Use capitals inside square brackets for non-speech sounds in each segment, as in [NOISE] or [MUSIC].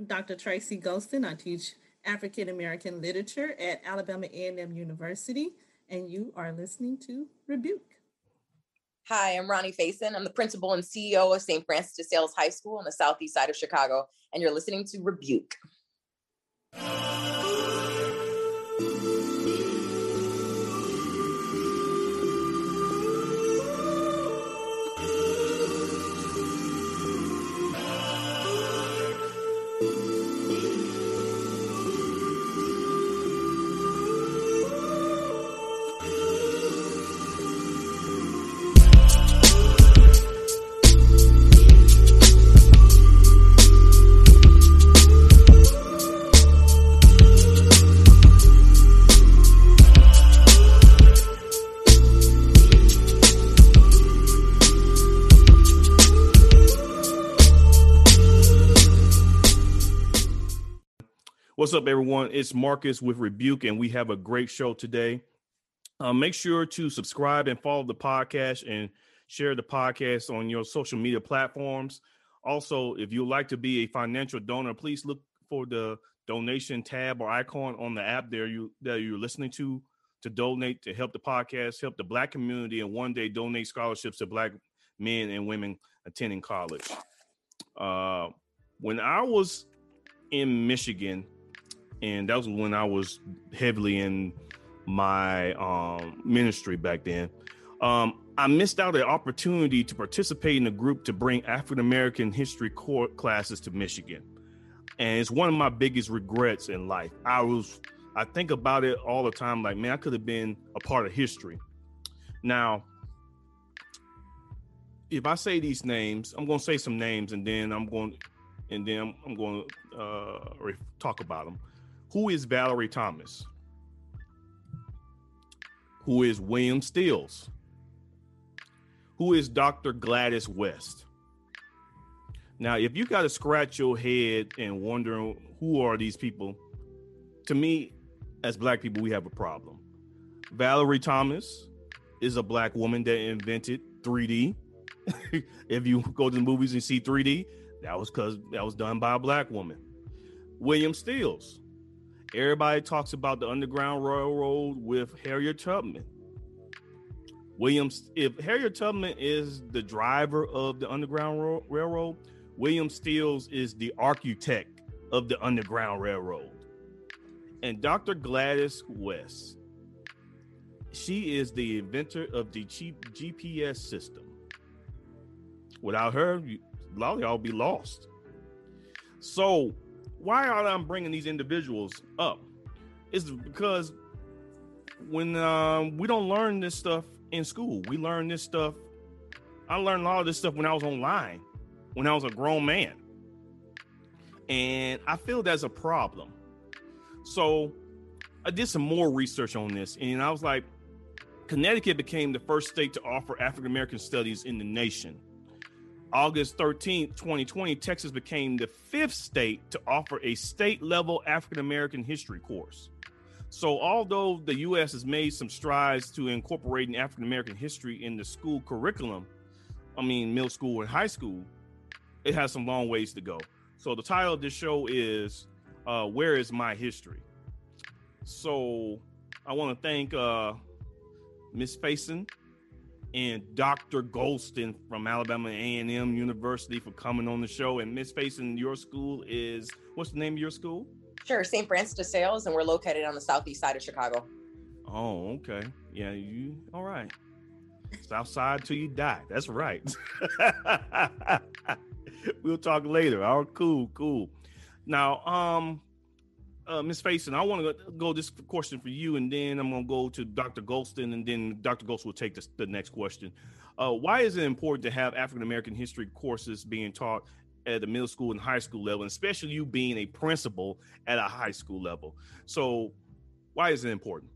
I'm Dr. Tracy Golston. I teach African American literature at Alabama A&M University, and you are listening to Rebuke. Hi, I'm Ronnie Faison. I'm the principal and CEO of St. Francis de Sales High School on the southeast side of Chicago, and you're listening to Rebuke. What's up, everyone? It's Marcus with Rebuke, and we have a great show today. Uh, make sure to subscribe and follow the podcast and share the podcast on your social media platforms. Also, if you'd like to be a financial donor, please look for the donation tab or icon on the app there you that you're listening to to donate to help the podcast, help the black community, and one day donate scholarships to black men and women attending college. Uh, when I was in Michigan, and that was when I was heavily in my um, ministry back then. Um, I missed out an opportunity to participate in a group to bring African American history core classes to Michigan, and it's one of my biggest regrets in life. I was, I think about it all the time. Like, man, I could have been a part of history. Now, if I say these names, I'm going to say some names, and then I'm going, and then I'm, going to uh, talk about them. Who is Valerie Thomas? Who is William Stills? Who is Dr. Gladys West? Now, if you got to scratch your head and wondering who are these people, to me, as black people, we have a problem. Valerie Thomas is a black woman that invented 3D. [LAUGHS] if you go to the movies and see 3D, that was because that was done by a black woman. William Stills Everybody talks about the Underground Railroad with Harriet Tubman. Williams, if Harriet Tubman is the driver of the Underground Railroad, William Stills is the architect of the Underground Railroad. And Dr. Gladys West, she is the inventor of the cheap GPS system. Without her, a lot of y'all be lost. So why are I bringing these individuals up? Is because when um, we don't learn this stuff in school, we learn this stuff. I learned a lot of this stuff when I was online, when I was a grown man, and I feel that's a problem. So I did some more research on this, and I was like, Connecticut became the first state to offer African American studies in the nation. August 13th, 2020, Texas became the fifth state to offer a state level African American history course. So, although the U.S. has made some strides to incorporating African American history in the school curriculum, I mean, middle school and high school, it has some long ways to go. So, the title of this show is uh, Where is My History? So, I want to thank uh, Miss Faison and Dr. Golston from Alabama A&M University for coming on the show. And Miss Faison, your school is what's the name of your school? Sure, St. Francis de Sales, and we're located on the southeast side of Chicago. Oh, okay. Yeah, you all right. South side till you die. That's right. [LAUGHS] we'll talk later. All right, cool, cool. Now, um, uh, Ms. Faison, I want to go this question for you, and then I'm going to go to Dr. Golston, and then Dr. Golston will take the next question. Uh, why is it important to have African American history courses being taught at the middle school and high school level, and especially you being a principal at a high school level? So, why is it important?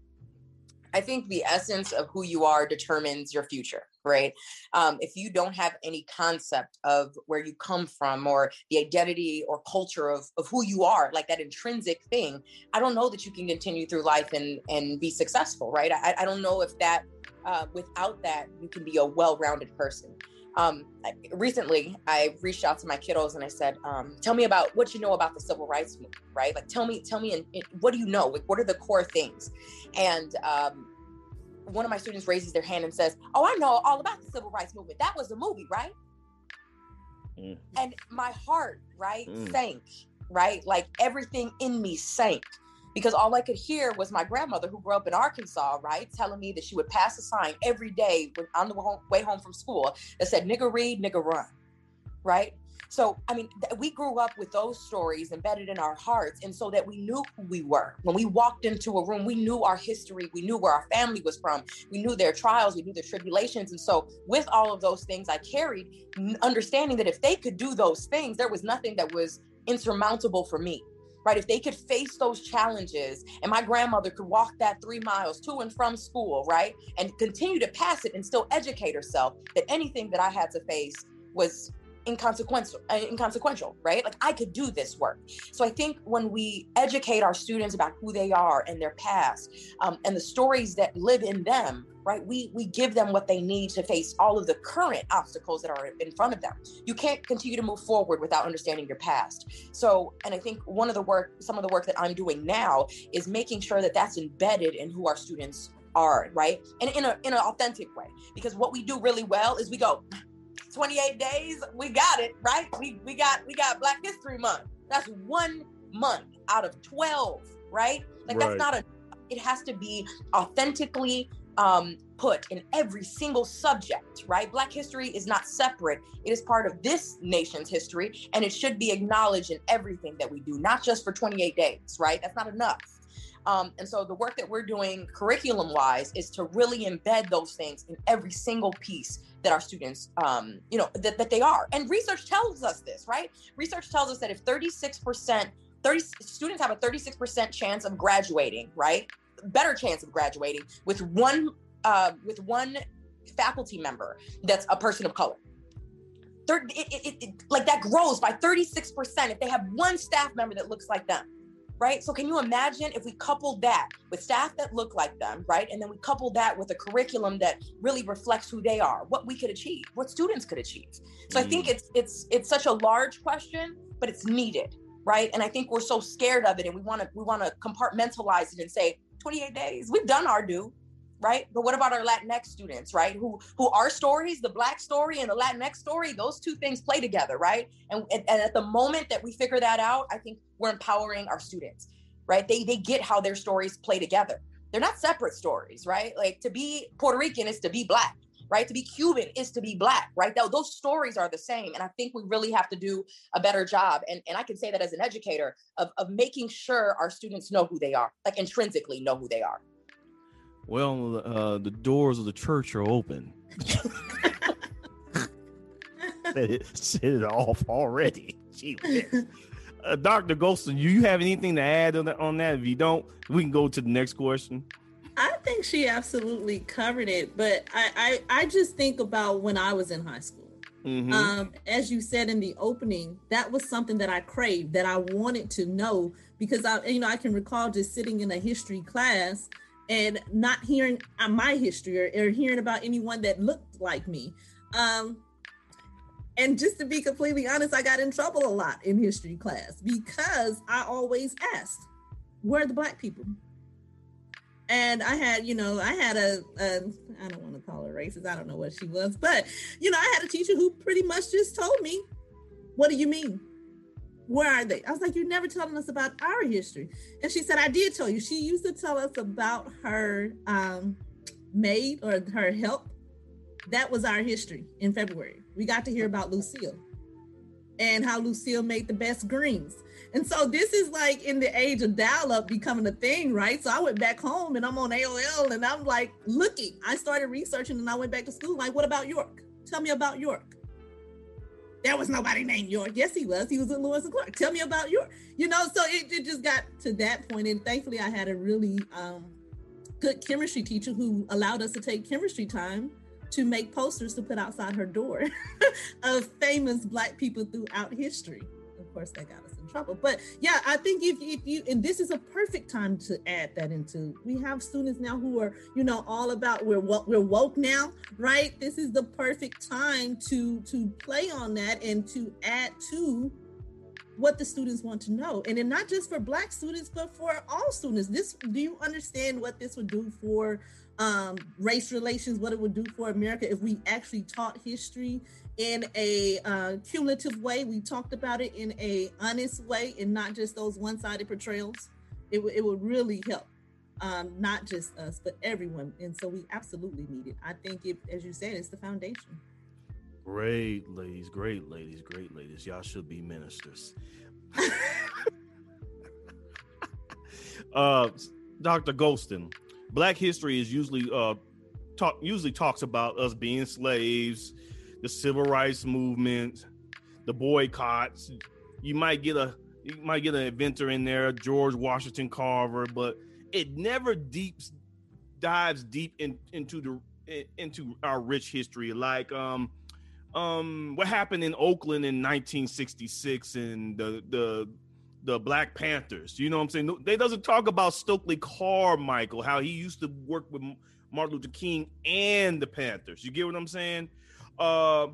I think the essence of who you are determines your future, right? Um, if you don't have any concept of where you come from or the identity or culture of, of who you are, like that intrinsic thing, I don't know that you can continue through life and, and be successful, right? I, I don't know if that, uh, without that, you can be a well rounded person. Um, recently, I reached out to my kiddos and I said, um, "Tell me about what you know about the civil rights movement, right? Like, tell me, tell me, in, in, what do you know? Like, what are the core things?" And um, one of my students raises their hand and says, "Oh, I know all about the civil rights movement. That was a movie, right?" Mm. And my heart, right, mm. sank, right, like everything in me sank because all I could hear was my grandmother, who grew up in Arkansas, right, telling me that she would pass a sign every day when, on the way home from school that said "nigga read, nigga run," right. So, I mean, th- we grew up with those stories embedded in our hearts. And so that we knew who we were. When we walked into a room, we knew our history. We knew where our family was from. We knew their trials. We knew their tribulations. And so, with all of those things, I carried understanding that if they could do those things, there was nothing that was insurmountable for me right? If they could face those challenges and my grandmother could walk that three miles to and from school, right? And continue to pass it and still educate herself that anything that I had to face was inconsequential uh, inconsequential right? Like i could do this work. So i think when we educate our students about who they are and their past um, and the stories that live in them right we we give them what they need to face all of the current obstacles that are in front of them. You can't continue to move forward without understanding your past. So and i think one of the work some of the work that i'm doing now is making sure that that's embedded in who our students are right? And in a in an authentic way. Because what we do really well is we go 28 days, we got it, right? We we got we got Black History Month. That's one month out of 12, right? Like right. that's not a it has to be authentically um, put in every single subject, right? Black history is not separate. It is part of this nation's history, and it should be acknowledged in everything that we do, not just for 28 days, right? That's not enough. Um, and so the work that we're doing curriculum wise is to really embed those things in every single piece that our students, um, you know, that, that they are. And research tells us this, right? Research tells us that if 36%, 30 students have a 36% chance of graduating, right? Better chance of graduating with one uh, with one faculty member that's a person of color. Third, it, it, it, like that grows by 36% if they have one staff member that looks like them right? So can you imagine if we coupled that with staff that look like them, right? And then we couple that with a curriculum that really reflects who they are, what we could achieve, what students could achieve. So mm. I think mm. it's it's it's such a large question, but it's needed, right? And I think we're so scared of it and we want to we want to compartmentalize it and say 28 days, we've done our due right? But what about our Latinx students, right? Who who our stories, the Black story and the Latinx story, those two things play together, right? And, and, and at the moment that we figure that out, I think we're empowering our students, right? They they get how their stories play together. They're not separate stories, right? Like to be Puerto Rican is to be Black, right? To be Cuban is to be Black, right? Those stories are the same. And I think we really have to do a better job. And, and I can say that as an educator of, of making sure our students know who they are, like intrinsically know who they are. Well, uh, the doors of the church are open. [LAUGHS] set, it, set it off already. [LAUGHS] Uh, Dr. Golston, you have anything to add on that, on that? If you don't, we can go to the next question. I think she absolutely covered it, but I, I, I just think about when I was in high school. Mm-hmm. Um, as you said in the opening, that was something that I craved, that I wanted to know because I, you know, I can recall just sitting in a history class and not hearing uh, my history or, or, hearing about anyone that looked like me. Um, and just to be completely honest, I got in trouble a lot in history class because I always asked, where are the black people? And I had, you know, I had a, a I don't want to call her racist. I don't know what she was, but, you know, I had a teacher who pretty much just told me, what do you mean? Where are they? I was like, You're never telling us about our history. And she said, I did tell you. She used to tell us about her um, maid or her help. That was our history in February. We got to hear about Lucille and how Lucille made the best greens. And so this is like in the age of dial up becoming a thing, right? So I went back home and I'm on AOL and I'm like looking. I started researching and I went back to school. Like, what about York? Tell me about York. There was nobody named York. Yes, he was. He was in Lewis and Clark. Tell me about York. You know, so it, it just got to that point. And thankfully, I had a really um, good chemistry teacher who allowed us to take chemistry time to make posters to put outside her door [LAUGHS] of famous Black people throughout history. Of course, that got us trouble. But yeah, I think if if you and this is a perfect time to add that into. We have students now who are you know all about we're we're woke now, right? This is the perfect time to to play on that and to add to what the students want to know and then not just for black students but for all students this do you understand what this would do for um, race relations what it would do for america if we actually taught history in a uh, cumulative way we talked about it in a honest way and not just those one-sided portrayals it, w- it would really help um, not just us but everyone and so we absolutely need it i think it as you said it's the foundation Great ladies, great ladies, great ladies. Y'all should be ministers. [LAUGHS] uh, Dr. Golston, Black history is usually uh talk usually talks about us being slaves, the civil rights movement, the boycotts. You might get a you might get an inventor in there, George Washington Carver, but it never deeps dives deep in, into the into our rich history like um um what happened in Oakland in 1966 and the the the Black Panthers. You know what I'm saying? They doesn't talk about Stokely Carmichael, how he used to work with Martin Luther King and the Panthers. You get what I'm saying? Uh,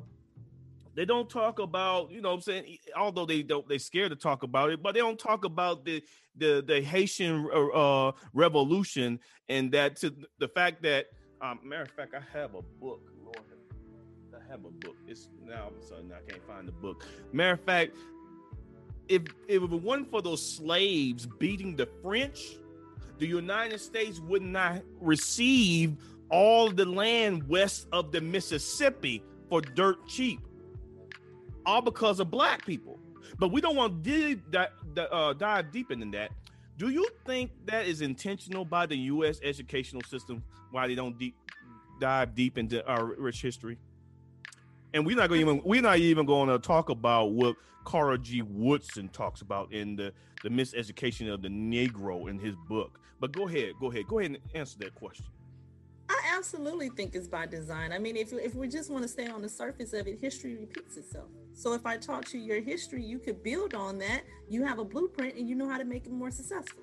they don't talk about, you know what I'm saying, although they don't they scared to talk about it, but they don't talk about the the the Haitian uh, uh revolution and that to the fact that um matter of fact I have a book Lord. I have a book. It's now all of a sudden I can't find the book. Matter of fact, if if it wasn't for those slaves beating the French, the United States would not receive all the land west of the Mississippi for dirt cheap, all because of black people. But we don't want to uh, dive deep into that. Do you think that is intentional by the U.S. educational system? Why they don't deep, dive deep into our rich history? and we're not going even we're not even going to talk about what Carter G. Woodson talks about in the the miseducation of the Negro in his book. But go ahead, go ahead, go ahead and answer that question. Absolutely think it's by design. I mean, if if we just want to stay on the surface of it, history repeats itself. So if I taught you your history, you could build on that. You have a blueprint, and you know how to make it more successful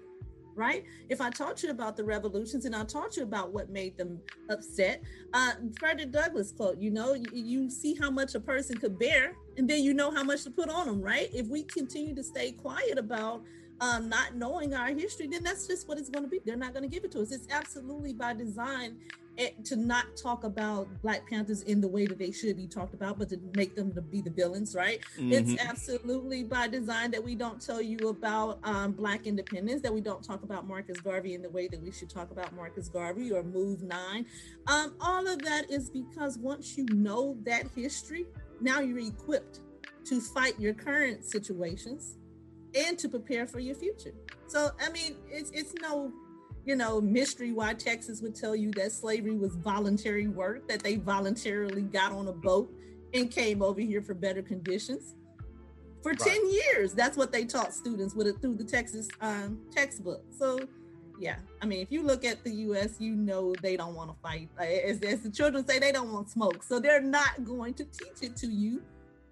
right? If I taught you about the revolutions and I taught you about what made them upset, uh, Frederick Douglass quote, you know, you, you see how much a person could bear, and then you know how much to put on them, right? If we continue to stay quiet about um, not knowing our history, then that's just what it's going to be. They're not going to give it to us. It's absolutely by design it, to not talk about Black Panthers in the way that they should be talked about, but to make them to be the villains, right? Mm-hmm. It's absolutely by design that we don't tell you about um, Black independence, that we don't talk about Marcus Garvey in the way that we should talk about Marcus Garvey or Move Nine. Um, all of that is because once you know that history, now you're equipped to fight your current situations and to prepare for your future. So, I mean, it's it's no you know, mystery why Texas would tell you that slavery was voluntary work, that they voluntarily got on a boat and came over here for better conditions. For right. 10 years, that's what they taught students with it through the Texas um, textbook. So, yeah, I mean, if you look at the U.S., you know they don't want to fight. As, as the children say, they don't want smoke, so they're not going to teach it to you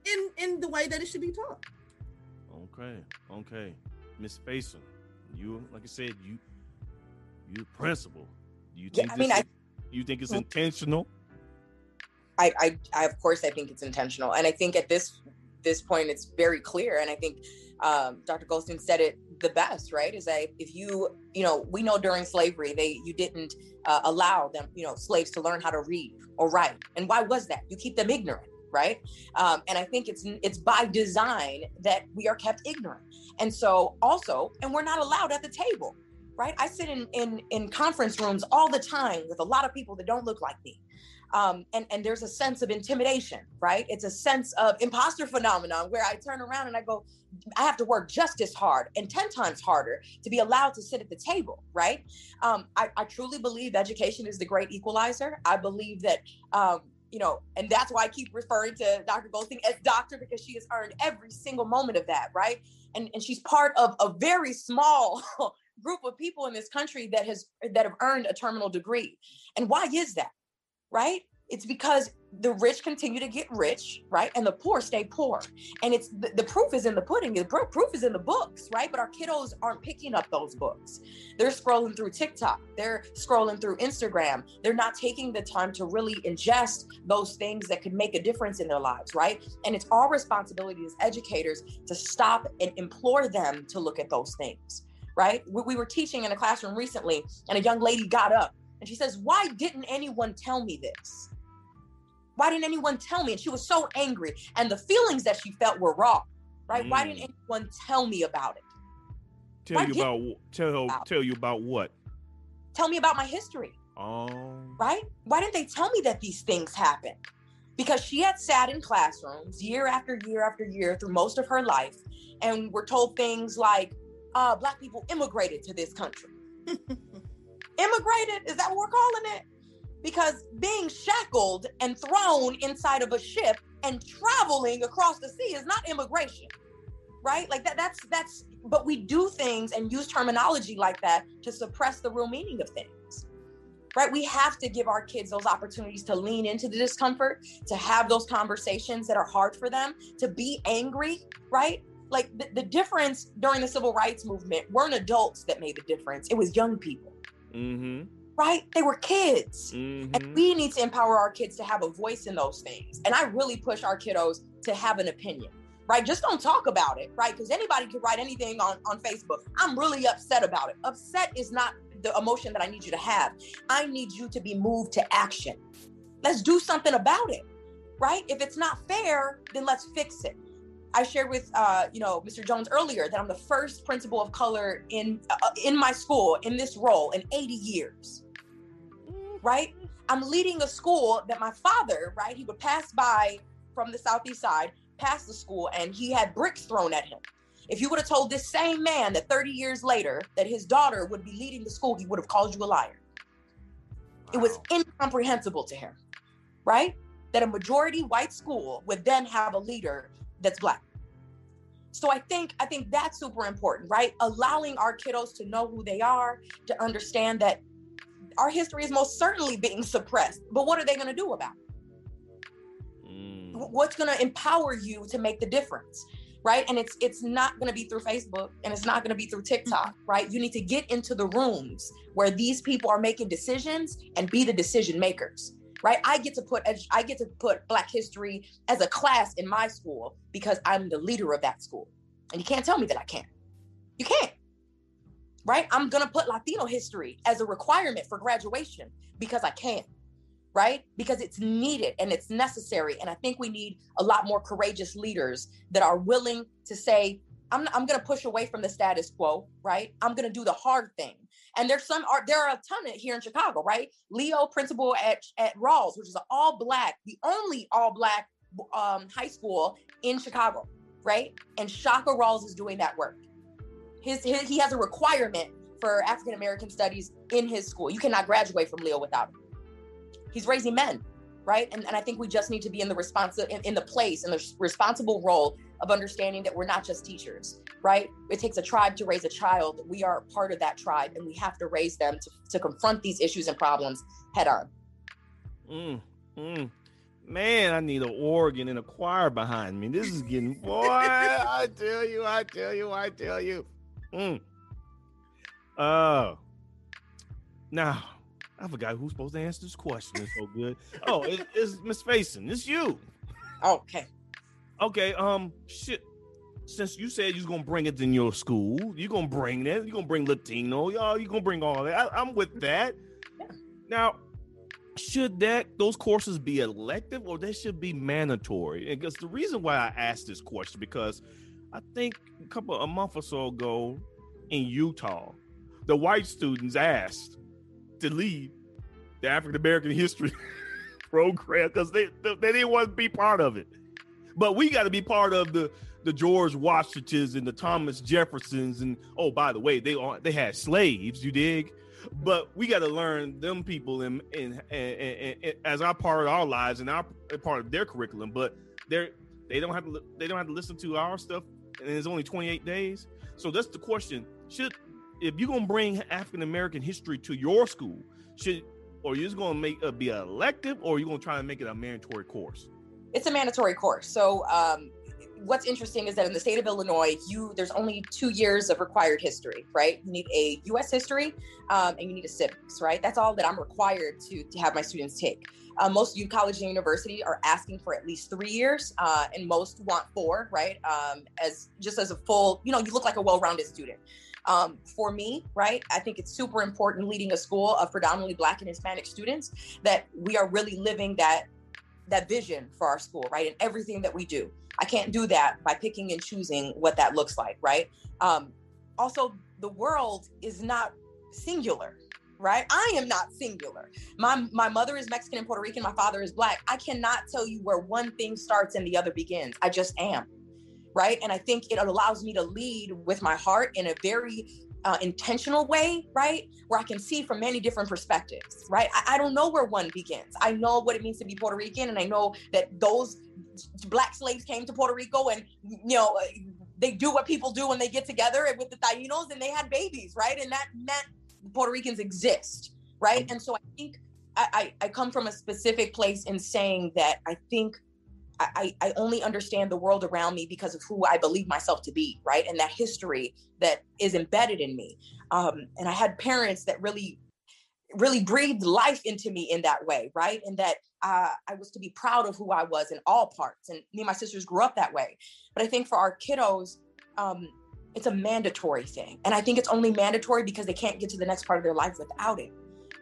in in the way that it should be taught. Okay, okay, Miss Faison, you like I said, you you principal. Do you think? Yeah, I mean, I, you think it's intentional? I, I, I, of course, I think it's intentional, and I think at this this point, it's very clear. And I think um, Dr. Golston said it the best, right? Is that if you, you know, we know during slavery they you didn't uh, allow them, you know, slaves to learn how to read or write, and why was that? You keep them ignorant right um, and i think it's it's by design that we are kept ignorant and so also and we're not allowed at the table right? I sit in in in conference rooms all the time with a lot of people that don't look like me. Um, and and there's a sense of intimidation, right? It's a sense of imposter phenomenon where I turn around and I go, I have to work just as hard and ten times harder to be allowed to sit at the table, right? Um, I, I truly believe education is the great equalizer. I believe that. Um, you know, and that's why I keep referring to Dr. Golston as doctor because she has earned every single moment of that, right? And and she's part of a very small [LAUGHS] group of people in this country that has that have earned a terminal degree. And why is that? Right? It's because the rich continue to get rich, right? And the poor stay poor. And it's the, the, proof is in the pudding, the proof is in the books, right? But our kiddos aren't picking up those books. They're scrolling through TikTok, they're scrolling through Instagram. They're not taking the time to really ingest those things that could make a difference in their lives, right? And it's our responsibility as educators to stop and implore them to look at those things, right? We, we were teaching in a classroom recently, and a young lady got up and she says, Why didn't anyone tell me this? Why didn't anyone tell me? And she was so angry. And the feelings that she felt were wrong, right? Mm. Why didn't mm. anyone tell me about it? Tell Why you about tell about tell you about what? Tell me about my history. Oh. Right? Why didn't they tell me that these things happen? Because she had sat in classrooms year after year after year through most of her life, and were told things like, uh, "Black people immigrated to this country." [LAUGHS] immigrated is that what we're calling it? Because being shackled and thrown inside of a ship and traveling across the sea is not immigration right? Like that that's that's but we do things and use terminology like that to suppress the real meaning of things right? We have to give our kids those opportunities to lean into the discomfort to have those conversations that are hard for them to be angry right? Like the, the difference during the civil rights movement weren't adults that made the difference. It was young people. Mm-hmm right? They were kids. Mm-hmm. And we need to empower our kids to have a voice in those things. And I really push our kiddos to have an opinion, right? Just don't talk about it, right? Because anybody can write anything on, on Facebook. I'm really upset about it. Upset is not the emotion that I need you to have. I need you to be moved to action. Let's do something about it, right? If it's not fair, then let's fix it. I shared with uh, you know Mr. Jones earlier that I'm the first principal of color in uh, in my school in this role in 80 years right? I'm leading a school that my father, right, he would pass by from the southeast side, past the school, and he had bricks thrown at him. If you would have told this same man that 30 years later that his daughter would be leading the school, he would have called you a liar. Wow. It was incomprehensible to him, right? That a majority white school would then have a leader that's black. So I think I think that's super important, right? Allowing our kiddos to know who they are, to understand that our history is most certainly being suppressed. But what are they going to do about it? Mm. What's going to empower you to make the difference? Right. And it's it's not going to be through Facebook and it's not going to be through TikTok. Mm-hmm. Right. You need to get into the rooms where these people are making decisions and be the decision makers right i get to put i get to put black history as a class in my school because i'm the leader of that school and you can't tell me that i can't you can't right? I'm gonna put Latino history as a requirement for graduation because I can, right? Because it's needed and it's necessary. And I think we need a lot more courageous leaders that are willing to say, I'm, I'm gonna push away from the status quo, right? I'm gonna do the hard thing. And there's some are there are a ton here in Chicago, right? Leo principal at, at Rawls, which is an all black, the only all black um, high school in Chicago, right? And Shaka Rawls is doing that work his, his he has a requirement for African American studies in his school. You cannot graduate from Leo without him. He's raising men, right? And, and I think we just need to be in the response in, in the place in the responsible role of understanding that we're not just teachers, right? It takes a tribe to raise a child. We are part of that tribe, and we have to raise them to, to confront these issues and problems head on. Mm, mm. Man, I need an organ and a choir behind me. This is getting boy. I tell you, I tell you, I tell you. Mm. Uh, now I forgot who's supposed to answer this question. It's so good. Oh, it, it's Miss Faison. It's you. Okay. Okay. Um. Shit. Since you said you're gonna bring it in your school, you're gonna bring that. You're gonna bring Latino. Y'all. You're gonna bring all that. I, am with that. Yeah. Now, should that those courses be elective or they should be mandatory? Because the reason why I asked this question because I think a couple a month or so ago in Utah, the white students asked to leave the African American history [LAUGHS] program because they, they didn't want to be part of it. But we got to be part of the the George Washingtons and the Thomas Jeffersons and oh by the way they are they had slaves you dig but we got to learn them people in, in, as our part of our lives and our part of their curriculum but they're they don't have to they don't have to listen to our stuff and it's only 28 days. So that's the question. Should if you're gonna bring African American history to your school, should or you're just to make it be elective, or you're to try to make it a mandatory course? It's a mandatory course. So um, what's interesting is that in the state of Illinois, you there's only two years of required history, right? You need a U.S. history um, and you need a civics, right? That's all that I'm required to to have my students take. Uh, most U college and university are asking for at least three years, uh, and most want four, right? Um, as just as a full, you know, you look like a well-rounded student. Um, for me, right, I think it's super important leading a school of predominantly Black and Hispanic students that we are really living that that vision for our school, right, in everything that we do. I can't do that by picking and choosing what that looks like, right? Um, also, the world is not singular, right? I am not singular. My my mother is Mexican and Puerto Rican. My father is black. I cannot tell you where one thing starts and the other begins. I just am, right? And I think it allows me to lead with my heart in a very uh, intentional way, right? Where I can see from many different perspectives, right? I, I don't know where one begins. I know what it means to be Puerto Rican, and I know that those black slaves came to Puerto Rico and you know they do what people do when they get together with the Tainos and they had babies, right? And that meant Puerto Ricans exist, right? And so I think I, I, I come from a specific place in saying that I think I, I only understand the world around me because of who I believe myself to be, right? And that history that is embedded in me. Um, and I had parents that really, really breathed life into me in that way, right? And that uh, I was to be proud of who I was in all parts. And me and my sisters grew up that way. But I think for our kiddos, um, it's a mandatory thing. And I think it's only mandatory because they can't get to the next part of their life without it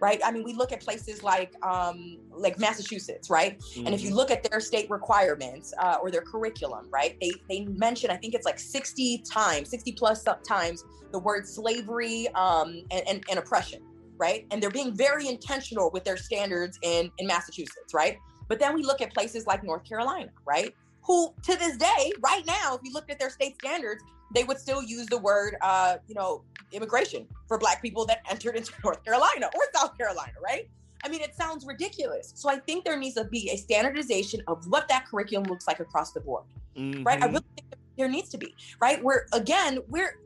right? I mean, we look at places like um, like Massachusetts, right? Mm-hmm. And if you mm-hmm. look at their state requirements uh, or their curriculum, right? They they mention I think it's like sixty times, sixty plus times the word slavery um, and, and, and oppression, right? And they're being very intentional with their standards in in Massachusetts, right? But then we look at places like North Carolina, right? Who to this day, right now, if you looked at their state standards, they would still use the word, uh, you know, immigration for Black people that entered into [LAUGHS] North Carolina or South Carolina, right? I mean, it sounds ridiculous. So I think there needs to be a standardization of what that curriculum looks like across the board, mm-hmm. right? I mm-hmm. really think there needs to be, right? Where again, we're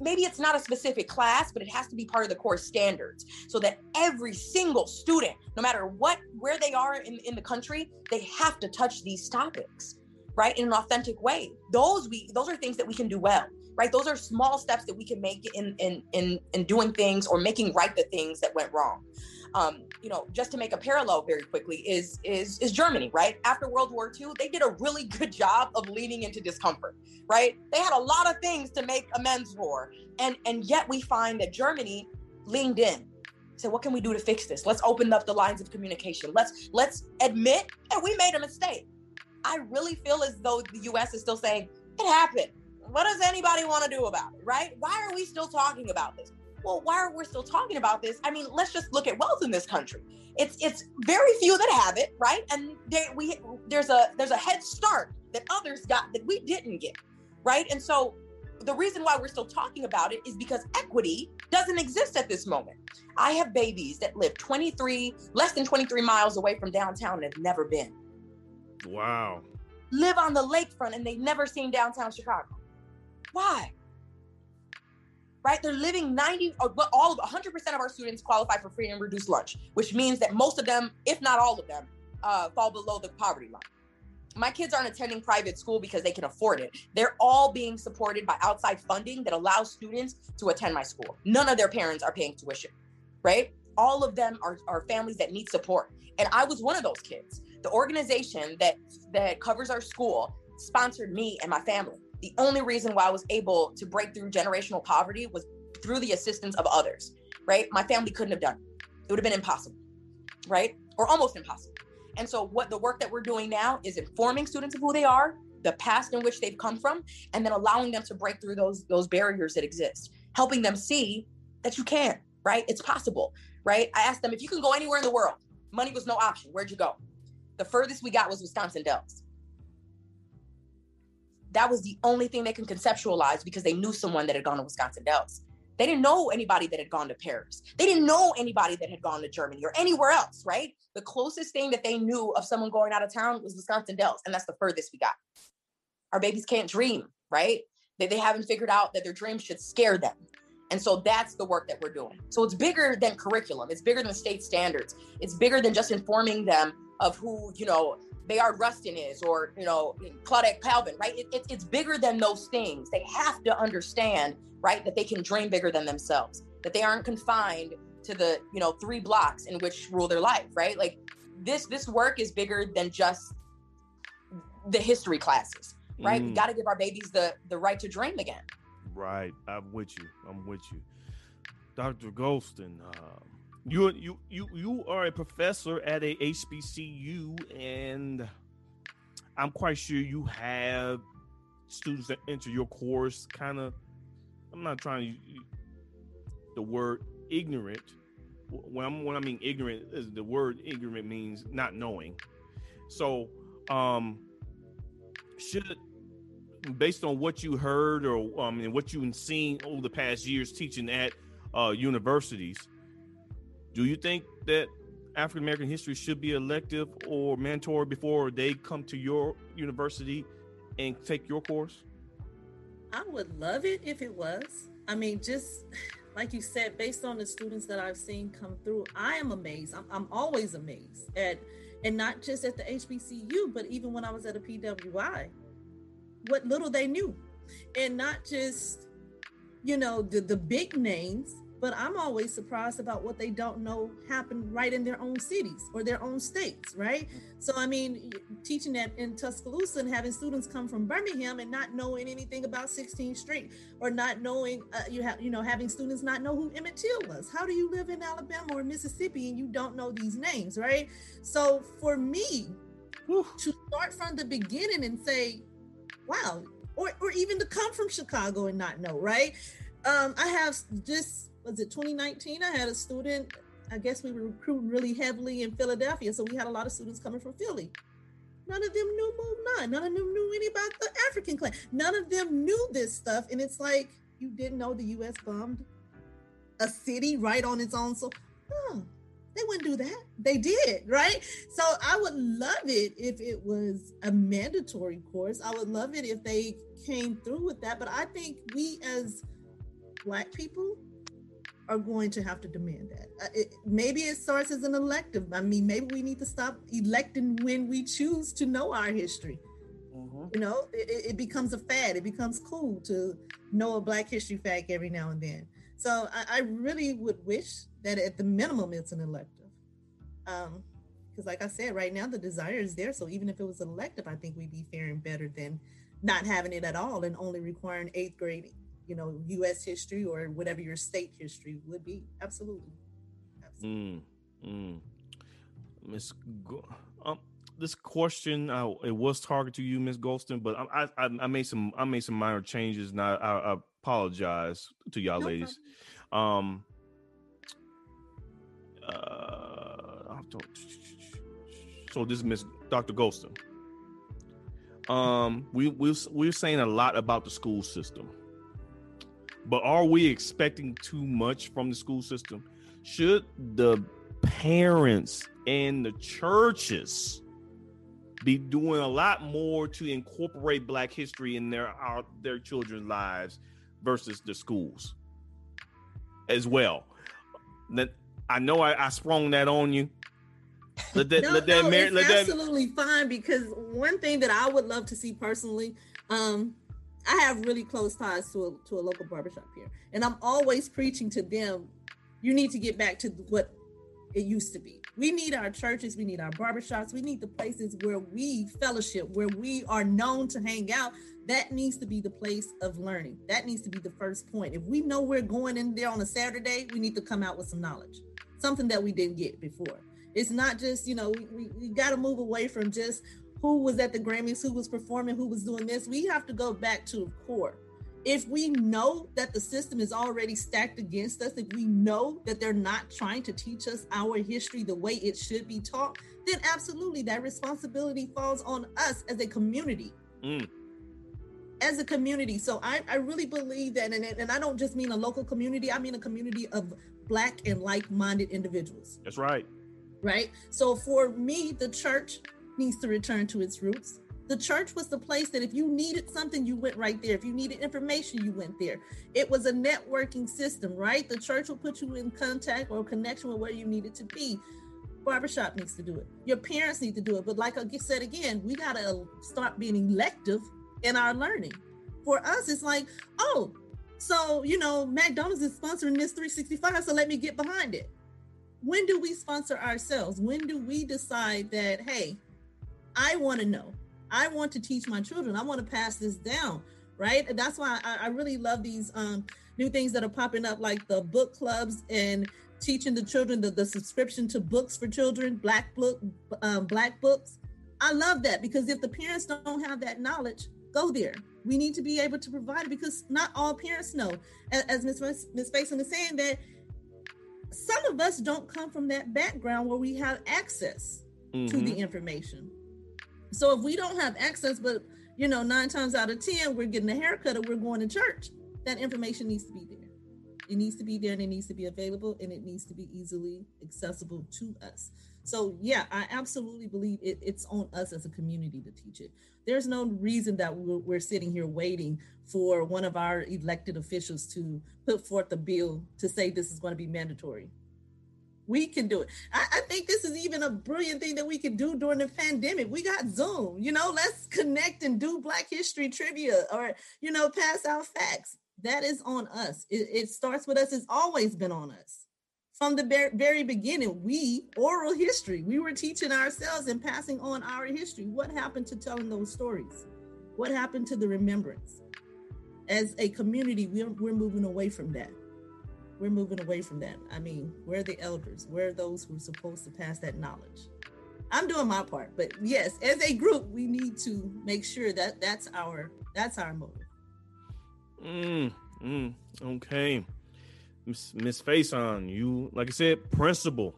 maybe it's not a specific class, but it has to be part of the course standards so that every single student, no matter what, where they are in, in the country, they have to touch these topics right in an authentic way. Those we those are things that we can do well right? Those are small steps that we can make in in in, in doing things or making right the things that went wrong um, you know just to make a parallel very quickly is is is germany right after world war ii they did a really good [LAUGHS] job of leaning into discomfort right they had a lot of things to make amends for and and yet we find that germany leaned in said what can we do to fix this let's open up the lines of communication let's let's admit that we made a mistake I really feel as though the US is still saying, it happened. What does anybody want to do about it? Right? Why are we still talking about this? Well, why are we still talking about this? I mean, let's just look at wealth in this country. It's it's very few that have it, right? And they, we there's a there's a head start that others got that we didn't get, right? And so the reason why we're still talking about it is because equity doesn't exist at this moment. I have babies that live 23 less than 23 miles away from downtown and have never been. Wow. Live on the lakefront and they've never seen downtown Chicago. Why? Right? They're living 90 or all of 100% of our students qualify for free and reduced lunch, which means that most of them, if not all of them, uh, fall below the poverty line. My kids aren't attending private school because they can afford it. They're all being supported by outside funding that allows students to attend my school. None of their parents are paying tuition, right? All of them are, are families that need support. And I was one of those kids the organization that that covers our school sponsored me and my family. The only reason why I was able to break through generational poverty was through the assistance of others, right? My family couldn't have done it. It would have been impossible, right? Or almost impossible. And so what the work that we're doing now is informing students of who they are, the past in which they've come from, and then allowing them to break through those those barriers that exist, helping them see that you can, right? It's possible, right? I asked them if you can go anywhere in the world, money was no option. Where'd you go? The furthest we got was Wisconsin Dells. That was the only thing they can conceptualize because they knew someone that had gone to Wisconsin Dells. They didn't know anybody that had gone to Paris. They didn't know anybody that had gone to Germany or anywhere else, right? The closest thing that they knew of someone going out of town was Wisconsin Dells, and that's the furthest we got. Our babies can't dream, right? They, they haven't figured out that their dreams should scare them. And so that's the work that we're doing. So it's bigger than curriculum. It's bigger than state standards. It's bigger than just informing them of who, you know, Bayard Rustin is or, you know, Claudette Colvin, right? It, it, it's bigger than those things. They have to understand, right, that they can dream bigger than themselves, that they aren't confined to the, you know, three blocks in which rule their life, right? Like this, this work is bigger than just the history classes, right? Mm. We got to give our babies the, the right to dream again. Right. I'm with you. I'm with you. Dr. Golston, uh, you you you you are a professor at a HBCU, and I'm quite sure you have students that enter your course. Kind of, I'm not trying to the word ignorant. When I'm when I mean ignorant, is the word ignorant means not knowing. So, um, should based on what you heard or um, and what you've seen over the past years teaching at uh, universities, do you think that African American history should be elective or mandatory before they come to your university and take your course? I would love it if it was. I mean, just like you said, based on the students that I've seen come through, I am amazed. I'm, I'm always amazed at, and not just at the HBCU, but even when I was at a PWI, what little they knew, and not just, you know, the the big names, but I'm always surprised about what they don't know happened right in their own cities or their own states, right? So, I mean, teaching that in Tuscaloosa and having students come from Birmingham and not knowing anything about 16th Street or not knowing, uh, you have, you know, having students not know who Emmett Till was. How do you live in Alabama or Mississippi and you don't know these names, right? So, for me, Whew. to start from the beginning and say, wow, or, or even to come from Chicago and not know, right? Um, I have just was it 2019? I had a student. I guess we were recruiting really heavily in Philadelphia, so we had a lot of students coming from Philly. None of them knew Move Nine. None of them knew any about the African Klan. None of them knew this stuff, and it's like you didn't know the U.S. bombed a city right on its own. So, oh, they wouldn't do that. They did, right? So I would love it if it was a mandatory course. I would love it if they came through with that. But I think we as Black people are going to have to demand that. Uh, it, maybe it starts as an elective. I mean, maybe we need to stop electing when we choose to know our history. Mm-hmm. You know, it, it, becomes a fad. It becomes cool to know a Black history fact every now and then. So I, I really would wish that at the minimum it's an elective. Um, because like I said, right now the desire is there. So even if it was elective, I think we'd be faring better than not having it at all and only requiring eighth grade you know, U.S. history or whatever your state history would be. Absolutely. Absolutely. Mm, mm. Miss, um, this question uh, it was targeted to you, Miss Golston, but I, I, I made some I made some minor changes, and I, I apologize to y'all no ladies. Problem. Um. Uh, so this is Miss Dr. Golston. Um, we we we're saying a lot about the school system but are we expecting too much from the school system? Should the parents and the churches be doing a lot more to incorporate Black history in their our, their children's lives versus the schools as well? That I know I, I sprung that on you. Let that, [LAUGHS] no, let that no, mar- it's let absolutely that... fine because one thing that I would love to see personally, um, I have really close ties to a, to a local barbershop here, and I'm always preaching to them. You need to get back to what it used to be. We need our churches, we need our barbershops, we need the places where we fellowship, where we are known to hang out. That needs to be the place of learning. That needs to be the first point. If we know we're going in there on a Saturday, we need to come out with some knowledge, something that we didn't get before. It's not just, you know, we, we, we got to move away from just, who was at the Grammys, who was performing, who was doing this. We have to go back to the core. If we know that the system is already stacked against us, if we know that they're not trying to teach us our history the way it should be taught, then absolutely that responsibility falls on us as a community. Mm. As a community. So I, I really believe that, and, and I don't just mean a local community, I mean a community of Black and like minded individuals. That's right. Right. So for me, the church needs to return to its roots. The church was the place that if you needed something, you went right there. If you needed information, you went there. It was a networking system, right? The church will put you in contact or connection with where you needed to be. Barbershop needs to do it. Your parents need to do it. But like I said again, we got to start being elective in our learning. For us, it's like, oh, so, you know, McDonald's is sponsoring this 365, so let me get behind it. When do we sponsor ourselves? When do we decide that, hey, I want to know. I want to teach my children. I want to pass this down, right? And that's why I, I really love these um, new things that are popping up, like the book clubs and teaching the children the, the subscription to books for children, black book, um, black books. I love that because if the parents don't have that knowledge, go there. We need to be able to provide it because not all parents know. As Ms. Ms. Faison is saying that some of us don't come from that background where we have access mm-hmm. to the mm-hmm. information. So if we don't have access, but you know, nine times out of ten, we're getting a haircut or we're going to church, that information needs to be there. It needs to be there and it needs to be available and it needs to be easily accessible to us. So yeah, I absolutely believe it, it's on us as a community to teach it. There's no reason that we're, we're, sitting here waiting for one of our elected officials to put forth a bill to say this is going to be mandatory. We can do it. I, I think this is even a brilliant thing that we can do during the pandemic. We got Zoom, you know, let's connect and do Black History trivia or, you know, pass out facts. That is on us. It, it starts with us. It's always been on us from the very beginning, we oral history, we were teaching ourselves and passing on our history. What happened to telling those stories? What happened to the remembrance? As a community, we're, we're moving away from that. We're moving away from that. I mean, where the elders? Where are those who are supposed to pass that knowledge? I'm doing my part, but yes, as a group, we need to make sure that that's our that's our motive. Mm, mm, okay. Miss Miss Faison, you like I said, principal.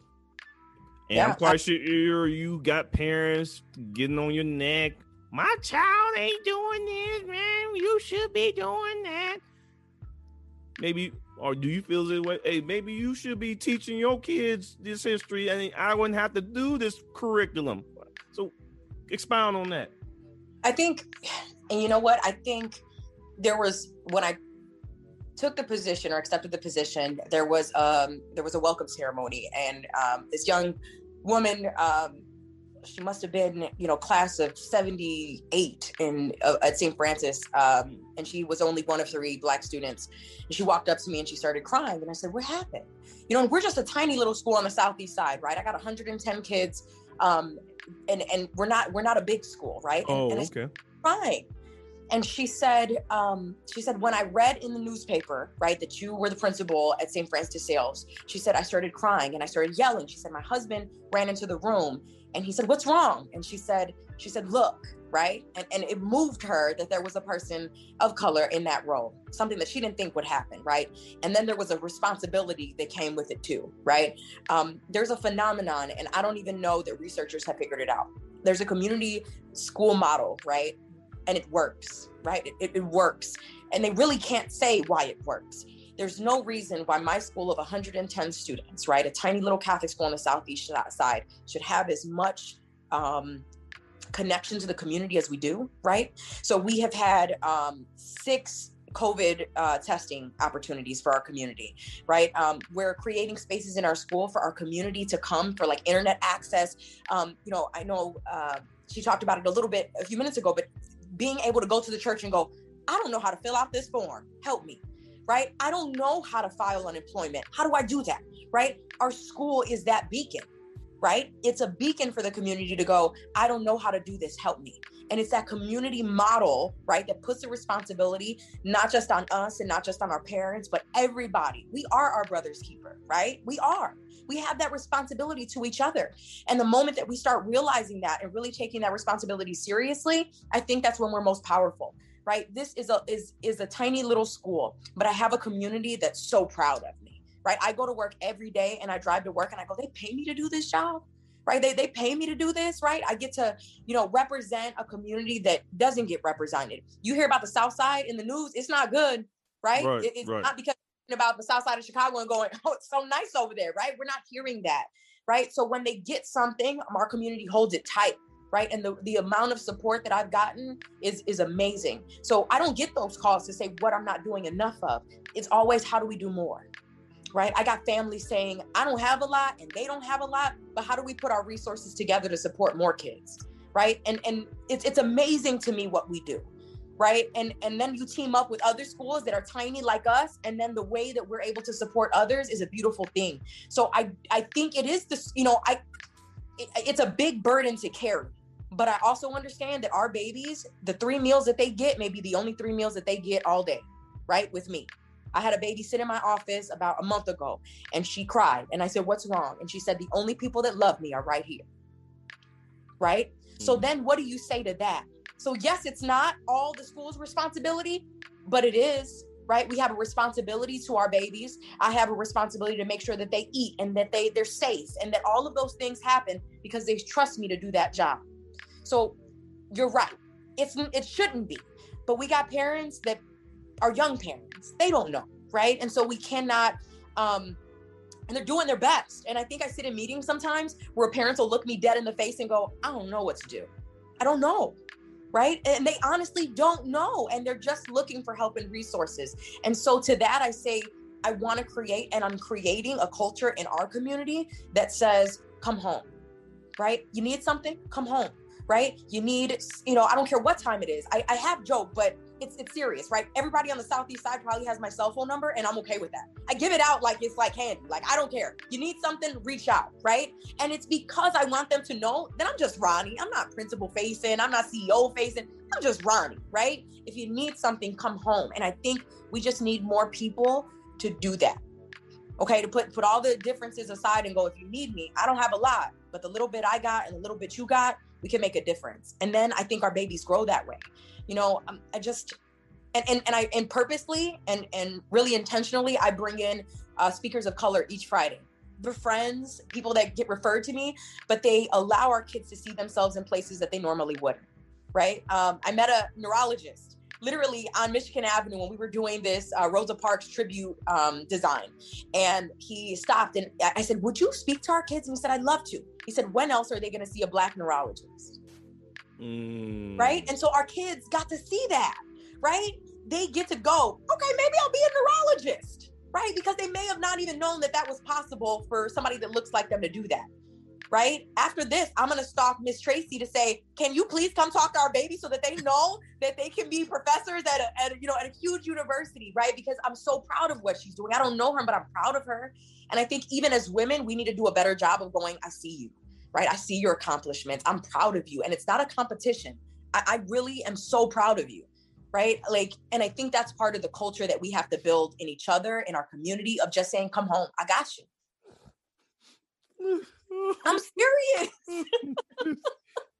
And yeah, I'm quite I, sure you got parents getting on your neck. My child ain't doing this, man. You should be doing that. Maybe, or do you feel this way? Hey, maybe you should be teaching your kids this history, and I wouldn't have to do this curriculum. So, expound on that. I think, and you know what? I think there was when I took the position or accepted the position, there was um there was a welcome ceremony, and um, this young woman, um, she must have been you know class of seventy eight in uh, at St. Francis, um, and she was only one of three black students. And she walked up to me and she started crying, and I said, "What happened?" You know, we're just a tiny little school on the southeast side, right? I got 110 kids, um, and and we're not we're not a big school, right? Oh, and, and okay. Crying and she said um, she said when i read in the newspaper right that you were the principal at st francis de sales she said i started crying and i started yelling she said my husband ran into the room and he said what's wrong and she said she said look right and, and it moved her that there was a person of color in that role something that she didn't think would happen right and then there was a responsibility that came with it too right um, there's a phenomenon and i don't even know that researchers have figured it out there's a community school model right and it works, right? It, it, works. And they really can't say why it works. There's no reason why my school of 110 students, right, a tiny little Catholic school on the southeast side, should have as much um, connection to the community as we do, right? So we have had um, six COVID uh, testing opportunities for our community, right? Um, we're creating spaces in our school for our community to come for like internet access. Um, you know, I know uh, she talked about it a little bit a few minutes ago, but being able to go to the church and go, I don't know how to fill out this form. Help me. Right? I don't know how to file unemployment. How do I do that? Right? Our school is that beacon, right? It's a beacon for the community to go, I don't know how to do this. Help me. And it's that community model, right, that puts the responsibility not just on us and not just on our parents, but everybody. We are our brother's keeper, right? We are we have that responsibility to each other. And the moment that we start realizing that and really taking that responsibility seriously, I think that's when we're most powerful. Right? This is a is is a tiny little school, but I have a community that's so proud of me. Right? I go to work every day and I drive to work and I go, they pay me to do this job right they, they pay me to do this right i get to you know represent a community that doesn't get represented you hear about the south side in the news it's not good right, right it, it's right. not because about the south side of Chicago and going, [LAUGHS] oh, it's so nice over there, right? We're not hearing that, right? So when they get something, our community holds it tight. Right? And the, the amount of support that I've gotten is is amazing. So I don't get those calls to say what I'm not doing enough of. It's always how do we do more? Right? I got families saying, I don't have a lot and they don't have a lot, but how do we put our resources together to support more kids? Right. And and it's it's amazing to me what we do right and and then you team up with other schools that are tiny like us and then the way that we're able to support others is a beautiful thing so i i think it is this you know i it, it's a big burden to carry but i also understand that our babies the three meals that they get may be the only three meals that they get all day right with me I had a baby sit in my office about a month ago and she cried. And I said, What's wrong? And she said, The only people that love me are right here. Right? Mm-hmm. So then what do you say to that? So, yes, it's not all the school's responsibility, but it is, right? We have a responsibility to our babies. I have a responsibility to make sure that they eat and that they, they're safe and that all of those things happen because they trust me to do that job. So, you're right. It's, it shouldn't be. But we got parents that are young parents. They don't know, right? And so we cannot, um, and they're doing their best. And I think I sit in meetings sometimes where parents will look me dead in the face and go, I don't know what to do. I don't know right? And they honestly don't know and they're just looking for help and resources. And so to that, I say, I want to create and I'm creating a culture in our community that says, come home, right? You need something? Come home, right? You need, you know, I don't care what time it is. I, I have joke, but it's it's serious, right? Everybody on the southeast side probably has my cell phone number, and I'm okay with that. I give it out like it's like candy. Like I don't care. You need something, reach out, right? And it's because I want them to know that I'm just Ronnie. I'm not principal facing. I'm not CEO facing. I'm just Ronnie, right? If you need something, come home. And I think we just need more people to do that. Okay, to put put all the differences aside and go. If you need me, I don't have a lot, but the little bit I got and the little bit you got, we can make a difference. And then I think our babies grow that way. You know um, i just and, and and i and purposely and and really intentionally i bring in uh, speakers of color each friday. The friends people that get referred to me but they allow our kids to see themselves in places that they normally wouldn't right? Um, i met a neurologist literally on michigan avenue when we were doing this uh, rosa parks tribute um, design and he stopped and i said would you speak to our kids and he said i'd love to he said when else are they going to see a black neurologist Mm. Right. And so our kids got to see that, right? They get to go, okay, maybe I'll be a neurologist, right? Because they may have not even known that that was possible for somebody that looks like them to do that. Right after this, I'm gonna stalk Miss Tracy to say, "Can you please come talk to our baby so that they know that they can be professors at a, at a, you know at a huge university, right? Because I'm so proud of what she's doing. I don't know her, but I'm proud of her. And I think even as women, we need to do a better job of going, "I see you, right? I see your accomplishments. I'm proud of you. And it's not a competition. I, I really am so proud of you, right? Like, and I think that's part of the culture that we have to build in each other, in our community of just saying, come home, I got you. I'm serious.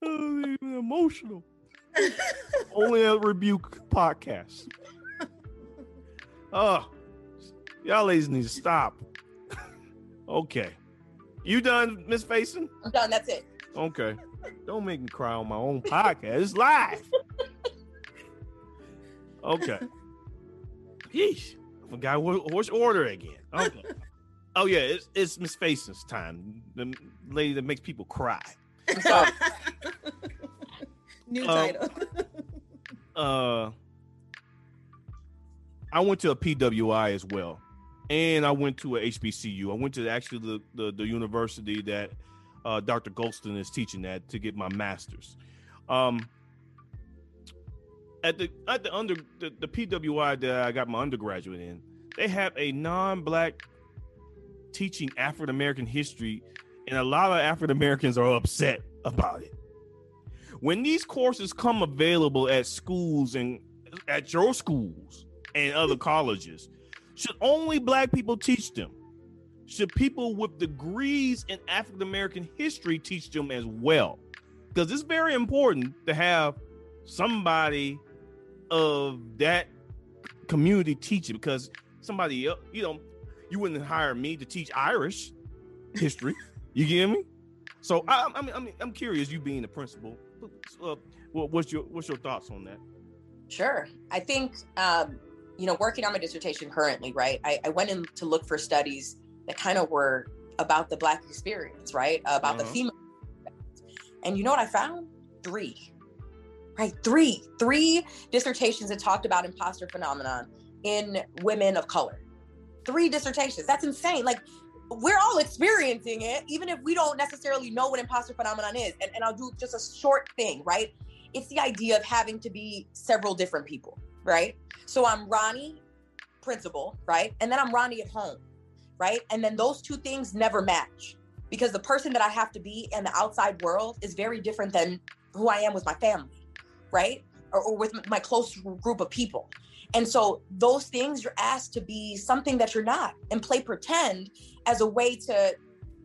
[LAUGHS] emotional. [LAUGHS] Only a rebuke podcast. Oh, y'all ladies need to stop. [LAUGHS] okay. You done, Miss Faison? I'm done. That's it. Okay. Don't make me cry on my own podcast. It's live. Okay. Yeesh. I forgot what, what's order again. Okay. Oh yeah, it's it's Miss Faison's time. The lady that makes people cry. [LAUGHS] New um, title. [LAUGHS] uh I went to a PWI as well and I went to a HBCU. I went to actually the the, the university that uh, Dr. Golston is teaching at to get my master's. Um, at the at the under the, the PWI that I got my undergraduate in, they have a non-black teaching African American history, and a lot of African Americans are upset about it. When these courses come available at schools and at your schools and other colleges, should only black people teach them? Should people with degrees in African American history teach them as well? Because it's very important to have somebody of that community teach it because somebody you know you wouldn't hire me to teach Irish history. you get me? So I, I mean, I mean, I'm curious. You being the principal, uh, what's your what's your thoughts on that? Sure, I think um, you know, working on my dissertation currently, right, I, I went in to look for studies that kind of were about the Black experience, right, about uh-huh. the female. And you know what I found? three, right? Three, three dissertations that talked about imposter phenomenon in women of color. Three dissertations. That's insane. Like we're all experiencing it, even if we don't necessarily know what imposter phenomenon is. And, and I'll do just a short thing, right? It's the idea of having to be several different people, right? So I'm Ronnie, principal, right? And then I'm Ronnie at home, right? And then those two things never match because the person that I have to be in the outside world is very different than who I am with my family, right? Or, or with my close group of people. And so those things you're asked to be something that you're not and play pretend as a way to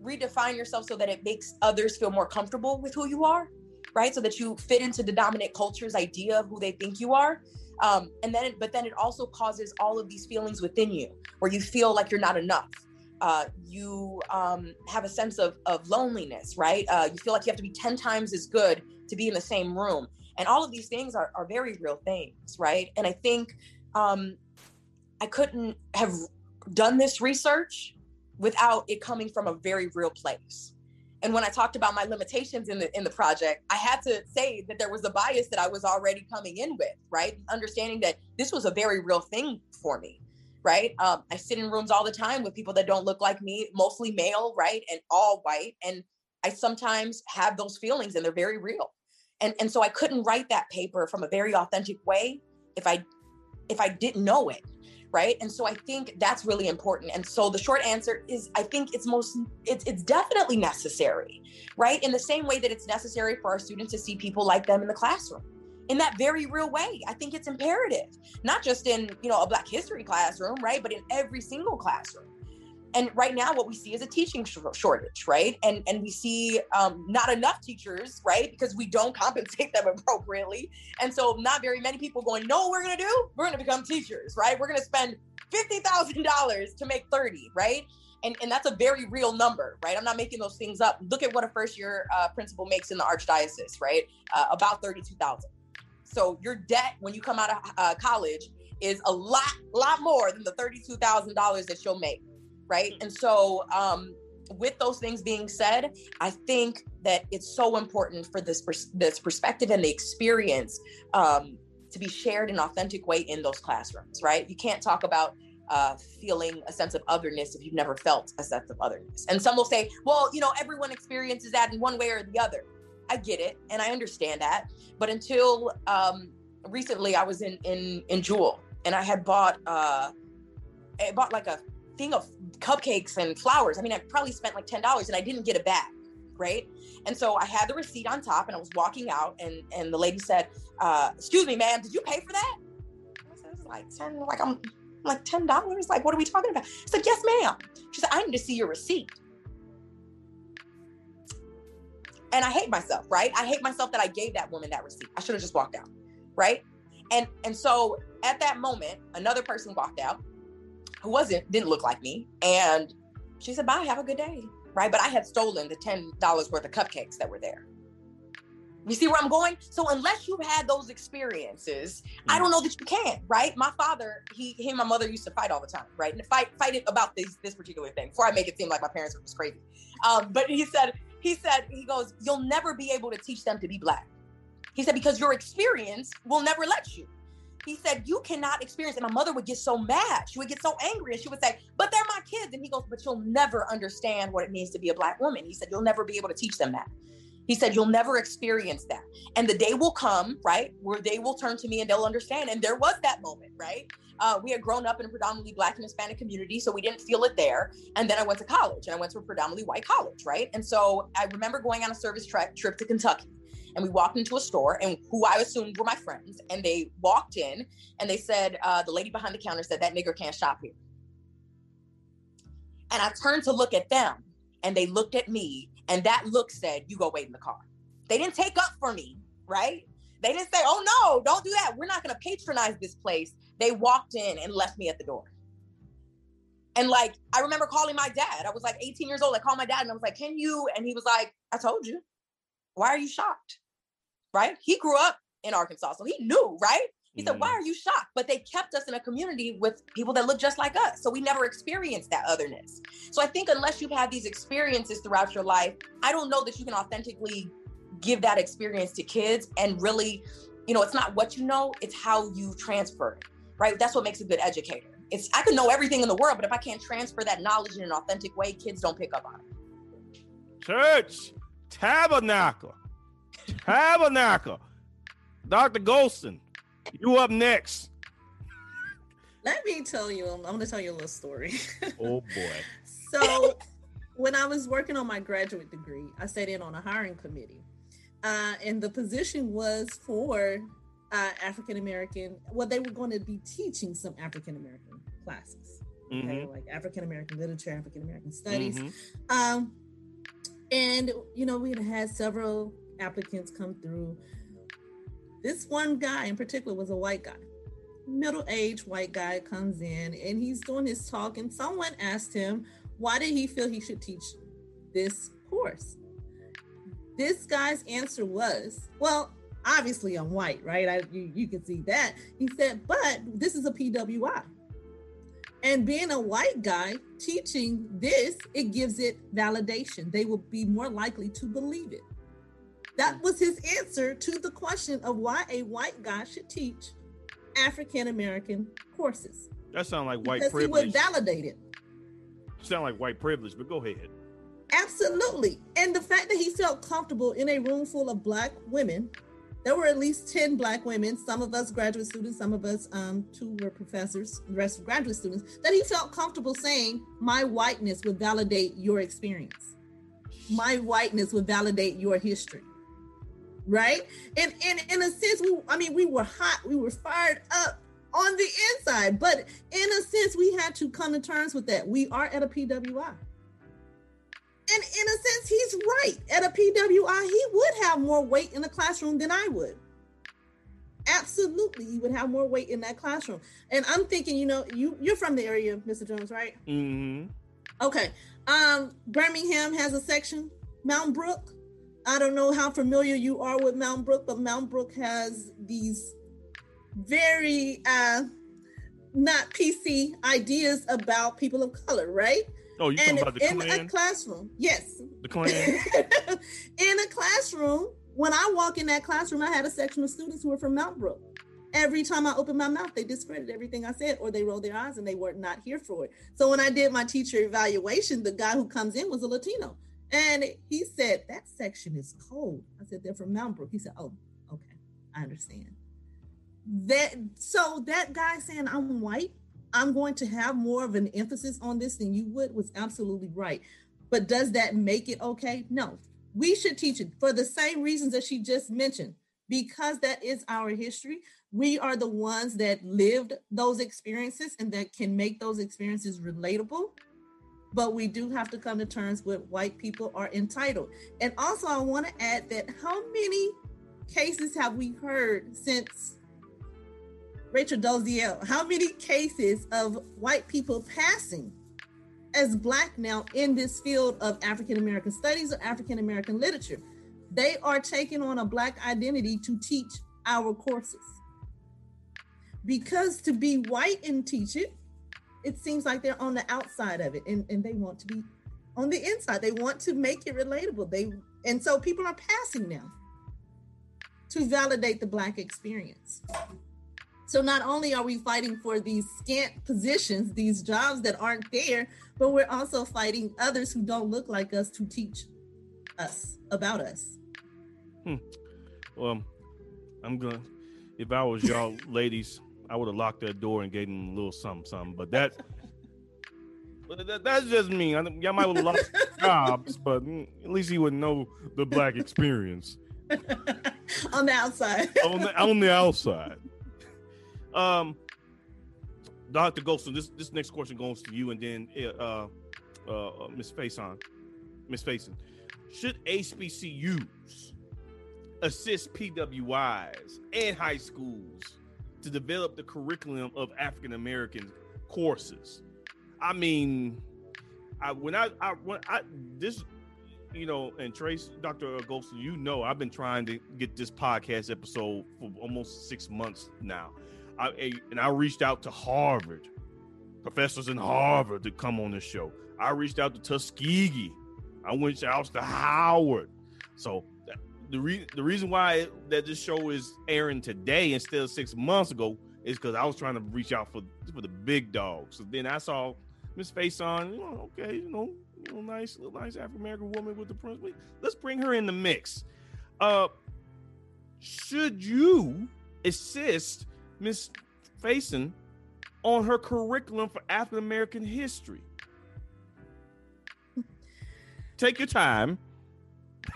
redefine yourself so that it makes others feel more comfortable with who you are, right? So that you fit into the dominant culture's idea of who they think you are. Um, and then, but then it also causes all of these feelings within you where you feel like you're not enough. Uh, you um, have a sense of, of loneliness, right? Uh, you feel like you have to be 10 times as good to be in the same room. And all of these things are, are very real things, right? And I think um, I couldn't have done this research without it coming from a very real place. And when I talked about my limitations in the in the project, I had to say that there was a bias that I was already coming in with, right? Understanding that this was a very real thing for me, right? Um, I sit in rooms all the time with people that don't look like me, mostly male, right, and all white, and I sometimes have those feelings, and they're very real. And and so I couldn't write that paper from a very authentic way if I if I didn't know it. Right. And so I think that's really important. And so the short answer is I think it's most it's it's definitely necessary, right? In the same way that it's necessary for our students to see people like them in the classroom in that very real way. I think it's imperative, not just in, you know, a black history classroom, right? But in every single classroom and right now what we see is a teaching sh- shortage right? And and we see um, not enough teachers right? Because we don't [LAUGHS] compensate them appropriately. And so not very many people going no we're gonna do? We're gonna become teachers right? We're gonna spend $50000 to make 30 right? And, and that's a very real number right? I'm not making those things up. Look at what a first year uh, principal makes in the archdiocese right? Uh, about 32000 so your debt when you come out of uh, college is a lot lot more than the $32000 that you'll make right? And so, um, with those things being said, I think that it's so important for this pers- this perspective and the experience um, to be shared in an authentic way in those classrooms, right? You can't talk about uh, feeling a sense of otherness if you've never felt a sense of otherness. And some will say, well, you know, everyone experiences that in one way or the other. I get it, and I understand that. But until um, recently, I was in in in Jewel, and I had bought uh, I bought like a thing of cupcakes and flowers. I mean, I probably spent like $10 and I didn't get it back. Right. And so I had the receipt on top and I was walking out and, and the lady said, uh, excuse me, ma'am, did you pay for that? I said, like 10, like I'm like $10. Like, what are we talking about? I said, yes, ma'am. She said, I need to see your receipt. And I hate myself, right? I hate myself that I gave that woman that receipt. I should have just walked out. Right. And and so at that moment, another person walked out who wasn't didn't look like me and she said bye have a good day. Right? But i had stolen the $10 worth of cupcakes that were there. You see where i'm going? So unless you've had those experiences mm. i don't know that you can right? My father he, he and my mother used to fight all the time right? And fight fight it about this this particular thing before i make it seem like my parents were just crazy. Um, but he said he said he goes you'll never be able to teach them to be black. He said because your experience will never let you he said, You cannot experience. And my mother would get so mad. She would get so angry. And she would say, But they're my kids. And he goes, But you'll never understand what it means to be a Black woman. He said, You'll never be able to teach them that. He said, You'll never experience that. And the day will come, right, where they will turn to me and they'll understand. And there was that moment, right? Uh, we had grown up in a predominantly Black and Hispanic community, so we didn't feel it there. And then I went to college and I went to a predominantly white college, right? And so I remember going on a service tra- trip to Kentucky and we walked into a store and who I assumed were my friends. And they walked in and they said, uh, the lady behind the counter said, that nigger can't shop here. And I turned to look at them and they looked at me and that look said, you go wait in the car. They didn't take up for me, right? They didn't say, oh no, don't do that. We're not going to patronize this place. They walked in and left me at the door. And like, I remember calling my dad. I was like 18 years old. I called my dad and I was like, can you? And he was like, I told you. Why are you shocked? Right? He grew up in Arkansas, so he knew, right? He said, Why mm. are you shocked? But they kept us in a community with people that look just like us. So we never experienced that otherness. So I think unless you've had these experiences throughout your life, I don't know that you can authentically give that experience to kids and really, you know, it's not what you know, it's how you transfer it, right? That's what makes a good educator. It's I can know everything in the world, but if I can't transfer that knowledge in an authentic way, kids don't pick up on it. Church, tabernacle, tabernacle. Dr. Golston, you up next. Let me tell you, I'm going to tell you a little story. oh boy. [LAUGHS] So, when I was working on my graduate degree, I sat in on a hiring committee. Uh, and the position was for uh, African American. Well, they were going to be teaching some African American classes, okay, mm-hmm. like African American literature, African American studies. Mm-hmm. Um, and you know, we had several applicants come through. This one guy in particular was a white guy, middle-aged white guy comes in and he's doing his talk, and someone asked him why did he feel he should teach this course. This guy's answer was, well, obviously I'm white, right? I, you, you can see that. He said, but this is a PWI. And being a white guy teaching this, it gives it validation. They will be more likely to believe it. That was his answer to the question of why a white guy should teach African American courses. That sounds like white because privilege. He would validate it. Sound like white privilege, but go ahead. Absolutely. And the fact that he felt comfortable in a room full of black women, there were at least 10 black women, some of us graduate students, some of us, um, two were professors, the rest were graduate students, that he felt comfortable saying, My whiteness would validate your experience. My whiteness would validate your history. Right? And, and in a sense, we I mean, we were hot, we were fired up on the inside, but in a sense, we had to come to terms with that. We are at a PWI and in a sense, he's right. At a PWI, he would have more weight in the classroom than I would. Absolutely, he would have more weight in that classroom. And I'm thinking, you know, you you're from the area, Mr. Jones, right? Mm-hmm. Okay. Um, Birmingham has a section. Mountain Brook. I don't know how familiar you are with Mountain Brook, but Mountain Brook has these very uh not PC ideas about people of color, right? Oh, you talking about the in Klan? a classroom? Yes. The Klan. [LAUGHS] in a classroom, when I walk in that classroom, I had a section of students who were from Mount Brook. Every time I opened my mouth, they discredited everything I said, or they rolled their eyes and they were not here for it. So when I did my teacher evaluation, the guy who comes in was a Latino, and he said that section is cold. I said they're from Mount Brook. He said, "Oh, okay, I understand." That so that guy saying I'm white I'm going to have more of an emphasis on this than you would was absolutely right. But does that make it okay? No. We should teach it for the same reasons that she just mentioned, because that is our history. We are the ones that lived those experiences and that can make those experiences relatable. But we do have to come to terms with white people are entitled. And also, I want to add that how many cases have we heard since Rachel Dolezal, how many cases of white people passing as black now in this field of African American studies or African American literature? They are taking on a black identity to teach our courses. Because to be white and teach it, it seems like they're on the outside of it and, and they want to be on the inside. They want to make it relatable. They and so people are passing now to validate the black experience. So not only are we fighting for these scant positions, these jobs that aren't there, but we're also fighting others who don't look like us to teach us about us. Hmm. Well, I'm gonna. If I was y'all [LAUGHS] ladies, I would have locked that door and gave them a little something, something. But that, [LAUGHS] but that, that's just me. I, y'all might have lost [LAUGHS] jobs, but at least he would know the black experience on the outside. on the on the outside. Um, Dr. Golston, this this next question goes to you, and then uh, uh, uh Miss Faison, Miss Faison, should HBCUs assist PWIs and high schools to develop the curriculum of African American courses? I mean, I when I, I when I this you know, and Trace, Dr. Golston, you know, I've been trying to get this podcast episode for almost six months now. I, and I reached out to Harvard, professors in Harvard to come on the show. I reached out to Tuskegee. I went out to Howard. So the re- the reason why that this show is airing today instead of six months ago is because I was trying to reach out for for the big dogs. So then I saw Miss. You know, okay, you know, you know, nice, nice African American woman with the prince. Let's bring her in the mix. Uh, should you assist Miss Faison on her curriculum for African American history? Take your time.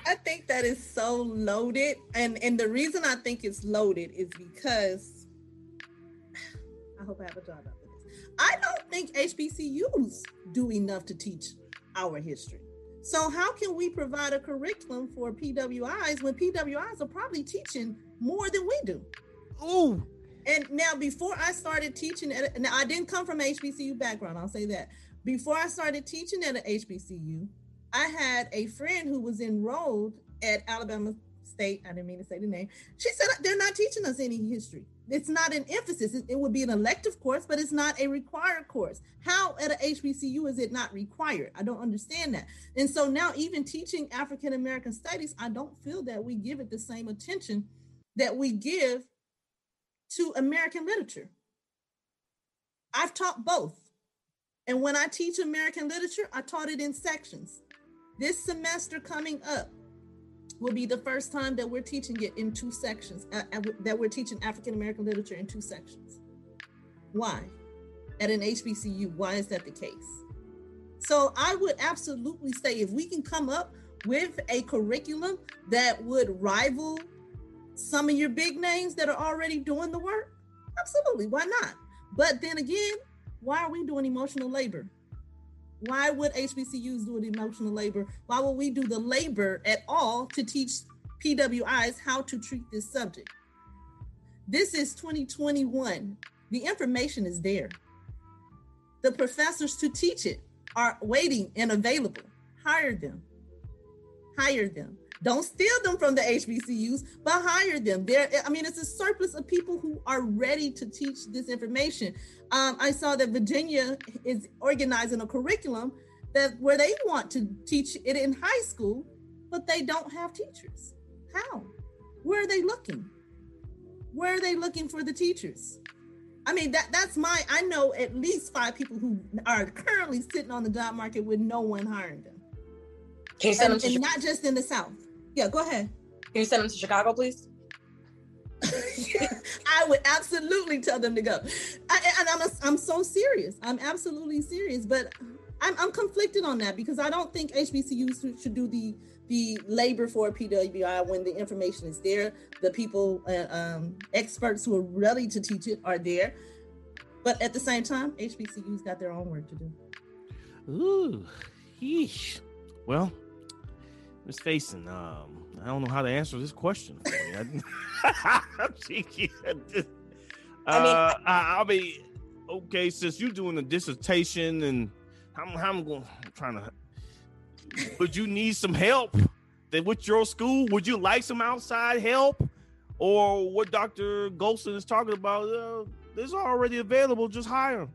I think that is so loaded, and and the reason I think it's loaded is because [SIGHS] I hope I have a job after this. I don't think HBCUs do enough to teach our history. So how can we provide a curriculum for PWIs when PWIs are probably teaching more than we do? Ooh. And now before I started teaching at now I didn't come from HBCU background, I'll say that. Before I started teaching at an HBCU, I had a friend who was enrolled at Alabama State. I didn't mean to say the name. She said uh, they're not teaching us any history. It's not an emphasis. It, it would be an elective course, but it's not a required course. How at a HBCU is it not required? I don't understand that. And so now, even teaching African American studies, I don't feel that we give it the same attention that we give to American literature. I've taught both. And when I teach American literature, I taught it in sections. This semester coming up will be the first time that we're teaching it in two sections, uh, uh that we're teaching African American literature in two sections. Why? At an HBCU, why is that the case? So I would absolutely say if we can come up with a curriculum that would rival some of your big names that are already doing the work, absolutely, why not? But then again, why are we doing emotional labor? Why would HBCUs do an emotional labor? Why would we do the labor at all to teach PWIs how to treat this subject? This is 2021. The information is there. The professors to teach it are waiting and available. Hire them. Hire them. Don't steal them from the HBCUs, but hire them. There, I mean, it's a surplus of people who are ready to teach this information. Um, I saw that Virginia is organizing a curriculum that where they want to teach it in high school, but they don't have teachers. How? Where are they looking? Where are they looking for the teachers? I mean, that that's my I know at least five people who are currently sitting on the job market with no one hiring them. Can you send and, them to and not just in the South. Yeah, go ahead. Can you send them to Chicago, please? [LAUGHS] I would absolutely tell them to go. I, and I'm, a, I'm so serious. I'm absolutely serious. But I'm, I'm conflicted on that because I don't think HBCUs should do the the labor for PWI when the information is there. The people, uh, um, experts who are ready to teach it are there. But at the same time, HBCUs got their own work to do. Ooh, yeesh. Well, Miss Faison, um, I don't know how to answer this question. [LAUGHS] I mean, uh, I, I mean, okay, since you're doing a dissertation and I'm, I'm going, I'm trying to, would you need some help that with your school? Would you like some outside help? Or what Dr. Golston is talking about, uh, is already available, just hire.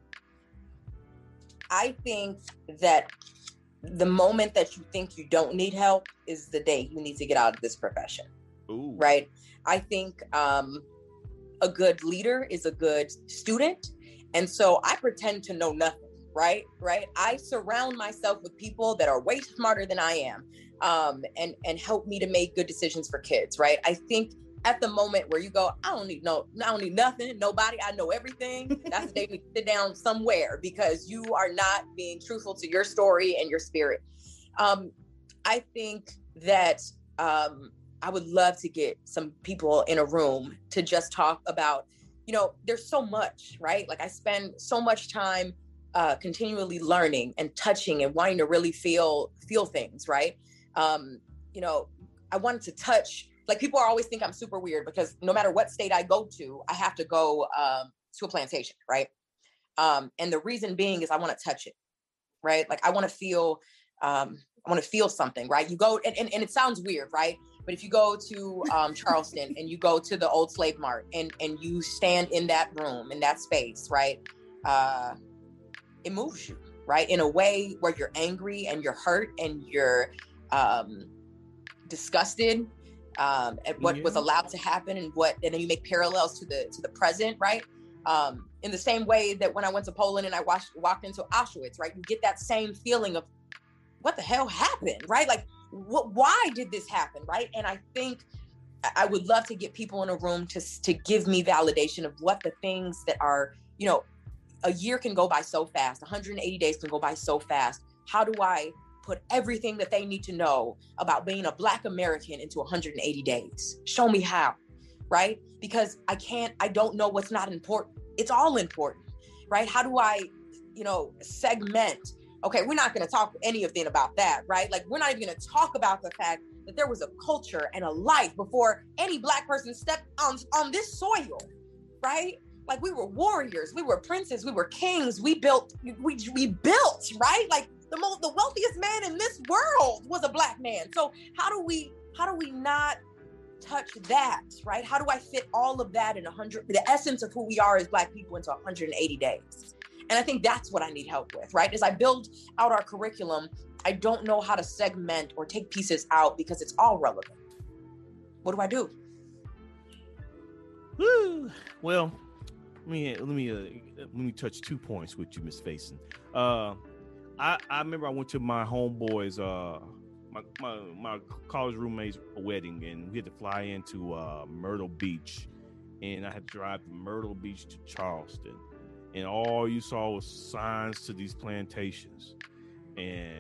I think that the moment that you think you don't need help is the day you need to get out of this profession. Ooh. Right. I think um, a good leader is a good student. And so I pretend to know nothing. Right. Right. I surround myself with people that are way smarter than I am um, and, and help me to make good decisions for kids. Right. I think at the moment where you go, I don't need no, I don't need nothing, nobody, I know everything. That's the day we sit down somewhere because you are not being truthful to your story and your spirit. Um, I think that um, I would love to get some people in a room to just talk about, you know, there's so much, right? Like I spend so much time uh, continually learning and touching and wanting to really feel feel things, right? Um, you know, I wanted to touch like people always think I'm super weird because no matter what state I go to, I have to go um, to a plantation, right? Um, and the reason being is I want to touch it, right? Like I want to feel, um, I want to feel something, right? You go, and, and, and it sounds weird, right? But if you go to um, [LAUGHS] Charleston and you go to the old slave mart and and you stand in that room in that space, right? Uh, it moves you, right? In a way where you're angry and you're hurt and you're um, disgusted um, and what yeah. was allowed to happen and what and then you make parallels to the to the present right? Um, in the same way that when i went to poland and i watched, walked into auschwitz right you get that same feeling of what the hell happened? Right? Like wh- why did this happen right? And i think i would love to get people in a room to to give me validation of what the things that are you know a year can go by so fast 180 days can go by so fast. How do i put everything that they need to know about being a Black American into 180 days. Show me how, right? Because I can't, I don't know what's not important. It's all important, right? How do I, you know, segment? Okay, we're not going to talk anything about that, right? Like, we're not even going to talk about the fact that there was a culture and a life before any Black person stepped on, on this soil, right? Like we were warriors, we were princes, we were kings, we built, we we built, right? Like the most the wealthiest man in this world was a black man. So how do we how do we not touch that, right? How do I fit all of that in a hundred the essence of who we are as black people into 180 days? And I think that's what I need help with, right? As I build out our curriculum, I don't know how to segment or take pieces out because it's all relevant. What do I do? Woo. Well, let me let me uh, let me touch two points with you, Miss Faison. Uh, I, I remember I went to my homeboy's uh my, my my college roommate's wedding and we had to fly into uh, Myrtle Beach and I had to drive from Myrtle Beach to Charleston and all you saw was signs to these plantations and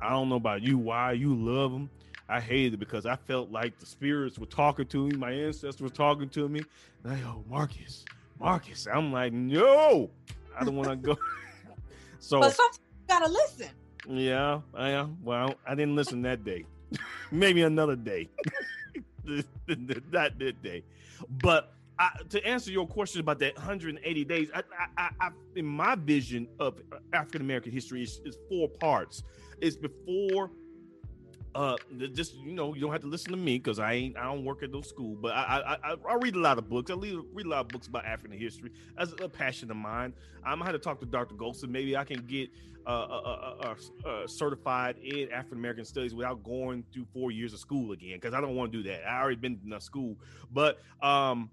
I don't know about you why you love them I hated it because I felt like the spirits were talking to me my ancestors were talking to me. Like oh Marcus Marcus I'm like no I don't want to go [LAUGHS] So, but sometimes you gotta listen. Yeah, yeah. Well, I didn't listen that day. [LAUGHS] Maybe another day. [LAUGHS] Not that day. But I, to answer your question about that 180 days, I, I, I in my vision of African American history is, is four parts. It's before uh just you know you don't have to listen to me because i ain't i don't work at no school but I, I i read a lot of books. I read, read a lot of books about african history. As a passion of mine. I'm gonna have to talk to dr Golston maybe i can get uh, uh, uh, uh certified in african american studies without going through four years of school again because i don't want to do that. I already been in school. But um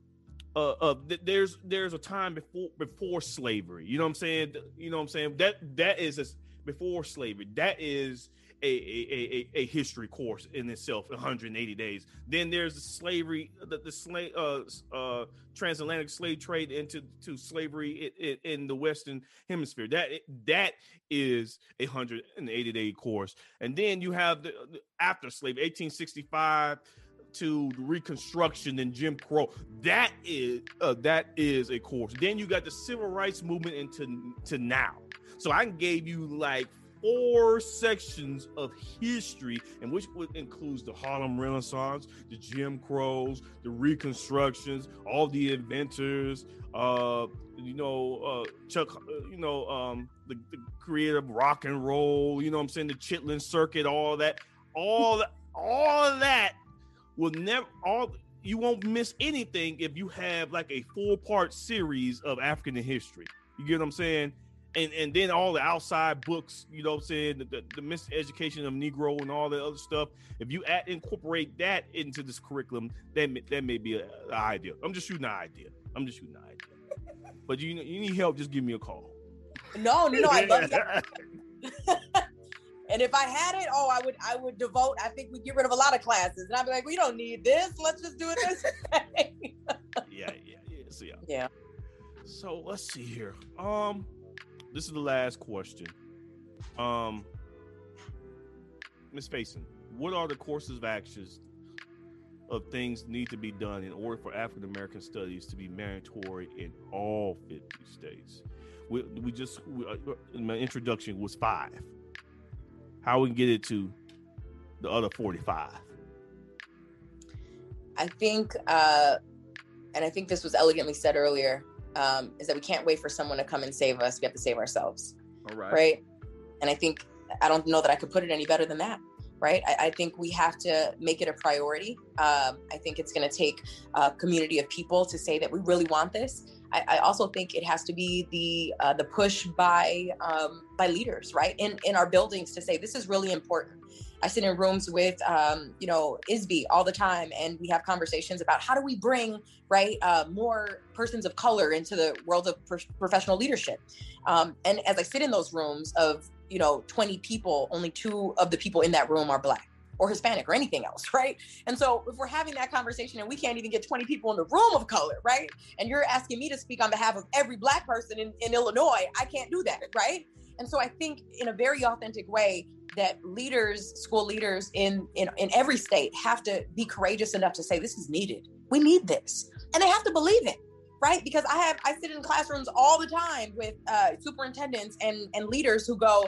uh, uh th- there's there's a time before before slavery. You know what i'm saying? You know what i'm saying? That that is a, before slavery. That is a, a, a, a history course in itself 180 days then there's the slavery the, the slave uh, uh, transatlantic slave trade into to slavery in, in, the western hemisphere that that is a 180 day course and then you have the, the after slave 1865 to reconstruction and Jim Crow. That is uh, that is a course. Then you got the civil rights movement into to now. So I gave you like four sections of history, and which includes the Harlem Renaissance, the Jim Crows, the Reconstructions, all the inventors, uh, you know, uh, Chuck, uh, you know, um, the, the creator of rock and roll, you know, I'm saying the Chitlin Circuit, all that, all that, all that will never all. You won't miss anything if you have like a four part series of African history. You get what I'm saying? And and then all the outside books, you know what I'm saying, the, the, the miseducation of Negro and all the other stuff. If you add, incorporate that into this curriculum, that may, that may be an idea. I'm just shooting an idea. I'm just shooting an idea. But you you need help, just give me a call. No, no, no, I love that. [LAUGHS] [LAUGHS] and if I had it, oh, I would I would devote. I think we'd get rid of a lot of classes, and I'd be like, we don't need this. Let's just do it this way. [LAUGHS] yeah, yeah, yeah. So yeah. Yeah. So let's see here. Um, this is the last question. Um, Miss Faison, what are the courses of actions of things need to be done in order for African American studies to be mandatory in all 50 states? We, we just we, uh, in my introduction was five. How we can get it to the other 45? I think, uh, and I think this was elegantly said earlier um, is that we can't wait for someone to come and save us. We have to save ourselves. All right. Right. And I think I don't know that I could put it any better than that. Right. I, I think we have to make it a priority. Um, I think it's going to take a community of people to say that we really want this. I, I also think it has to be the uh, the push by um, by leaders, right, in in our buildings to say this is really important. I sit in rooms with, um, you know, ISBE all the time, and we have conversations about how do we bring, right, uh, more persons of color into the world of pro- professional leadership. Um, and as I sit in those rooms of, you know, 20 people, only two of the people in that room are Black or Hispanic or anything else, right? And so if we're having that conversation and we can't even get 20 people in the room of color, right? And you're asking me to speak on behalf of every black person in, in Illinois, I can't do that, right? And so I think in a very authentic way that leaders, school leaders in, in, in every state have to be courageous enough to say, this is needed. We need this. And they have to believe it right because i have i sit in classrooms all the time with uh, superintendents and and leaders who go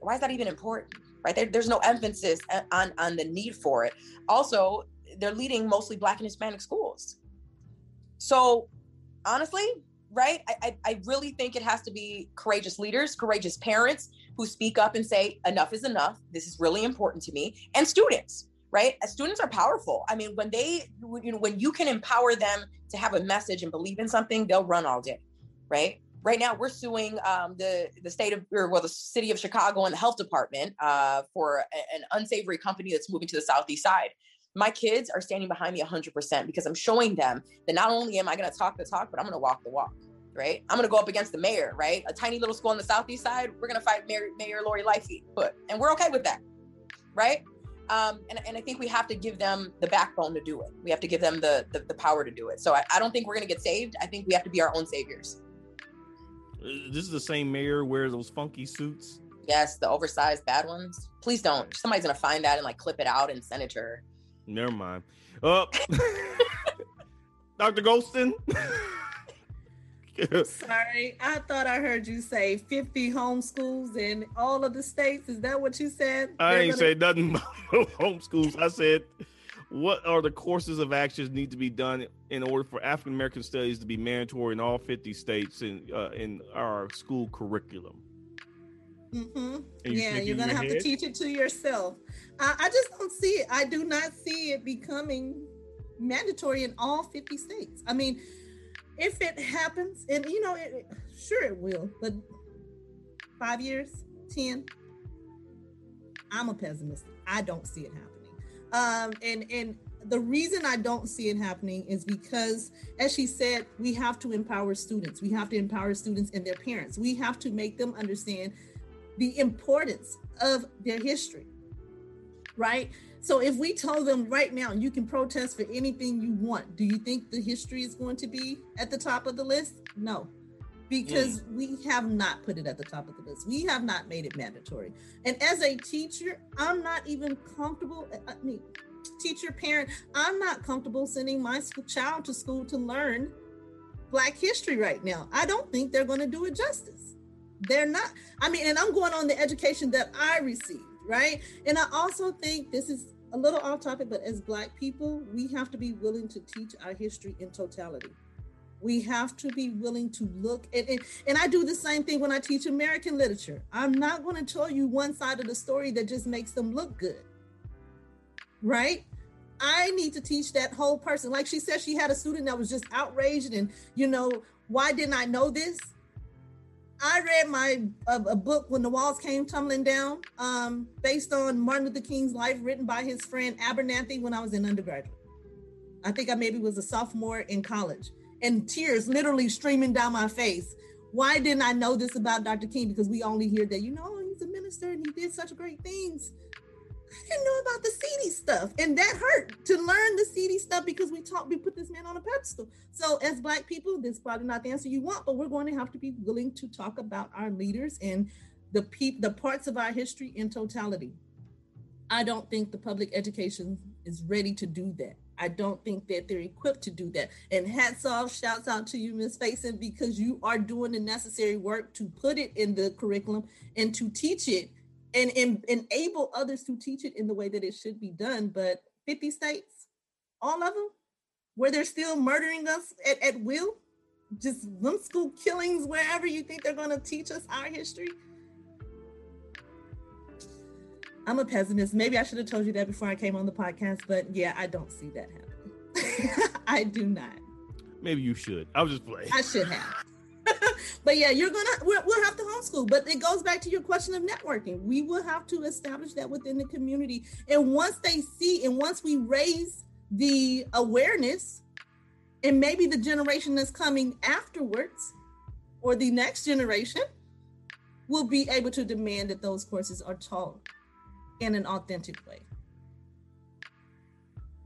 why is that even important right? There, there's no emphasis on on the need for it. Also, they're leading mostly Black and Hispanic schools. So, honestly, right? I, I, I really think it has to be courageous leaders, courageous parents who speak up and say, enough is enough. This is really important to me. And students, right? Students are powerful. I mean, when they, you know, when you can empower them to have a message and believe in something, they'll run all day, right? right now we're suing um, the the state of or well the city of Chicago and the health department uh, for a, an unsavory company that's moving to the southeast side. My kids are standing behind me 100% because I'm showing them that not only am I going to talk the talk, but I'm going to walk the walk. Right? I'm going to go up against the mayor. Right? A tiny little school on the southeast side. We're going to fight Mayor, mayor Lori Lightfoot, but and we're okay with that. Right? Um, and, and I think we have to give them the backbone to do it. We have to give them the the, the power to do it. So I, I don't think we're going to get saved. I think we have to be our own saviors. Uh, this is the same mayor wears those funky suits. Yes, the oversized bad ones. Please don't. Somebody's gonna find that and like clip it out and send it to her. Never mind. Uh, [LAUGHS] Dr. Golston. [LAUGHS] Sorry, I thought I heard you say 50 homeschools in all of the states. Is that what you said? I They're ain't gonna... say nothing about [LAUGHS] homeschools. I said what are the courses of actions need to be done in order for African American studies to be mandatory in all 50 states in uh, in our school curriculum? Mm-hmm. You yeah, you're gonna have head? to teach it to yourself. I, I just don't see it. I do not see it becoming mandatory in all 50 states. I mean, if it happens, and you know, it, sure it will, but five years, 10, I'm a pessimist. I don't see it happening. Um, and and the reason I don't see it happening is because, as she said, we have to empower students. We have to empower students and their parents. We have to make them understand the importance of their history, right? So if we told them right now, you can protest for anything you want, do you think the history is going to be at the top of the list? No, because mm. we have not put it at the top of the list. We have not made it mandatory. And as a teacher, I'm not even comfortable. I mean, teacher, parent, I'm not comfortable sending my child to school to learn Black history right now. I don't think they're going to do it justice. They're not. I mean, and I'm going on the education that I received, right? And I also think this is a little off topic, but as Black people, we have to be willing to teach our history in totality we have to be willing to look at it. And I do the same thing when I teach American literature. I'm not going to tell you one side of the story that just makes them look good. Right? I need to teach that whole person. Like she said, she had a student that was just outraged and, you know, why didn't I know this? I read my a, a book when the walls came tumbling down, um, based on Martin Luther King's life, written by his friend Abernathy when I was in undergraduate. I think I maybe was a sophomore in college and tears literally streaming down my face. Why didn't I know this about Dr. King? Because we only hear that, you know, he's a minister and he did such great things. I didn't know about the seedy stuff. And that hurt to learn the seedy stuff because we taught, we put this man on a pedestal. So as black people, this is probably not the answer you want, but we're going to have to be willing to talk about our leaders and the pe- the parts of our history in totality. I don't think the public education is ready to do that. I don't think that they're equipped to do that. And hats off, shouts out to you, Ms. Faison, because you are doing the necessary work to put it in the curriculum and to teach it and, and enable others to teach it in the way that it should be done. But 50 states, all of them, where they're still murdering us at, at will, just them school killings wherever you think they're going to teach us our history. I'm a pessimist. Maybe I should have told you that before I came on the podcast, but yeah, I don't see that happening. [LAUGHS] I do not. Maybe you should. I was just playing. I should have. But yeah, you're gonna we'll, have to homeschool. But it goes back to your question of networking. We will have to establish that within the community, and once they see, and once we raise the awareness, and maybe the generation that's coming afterwards, or the next generation, will be able to demand that those courses are taught in an authentic way.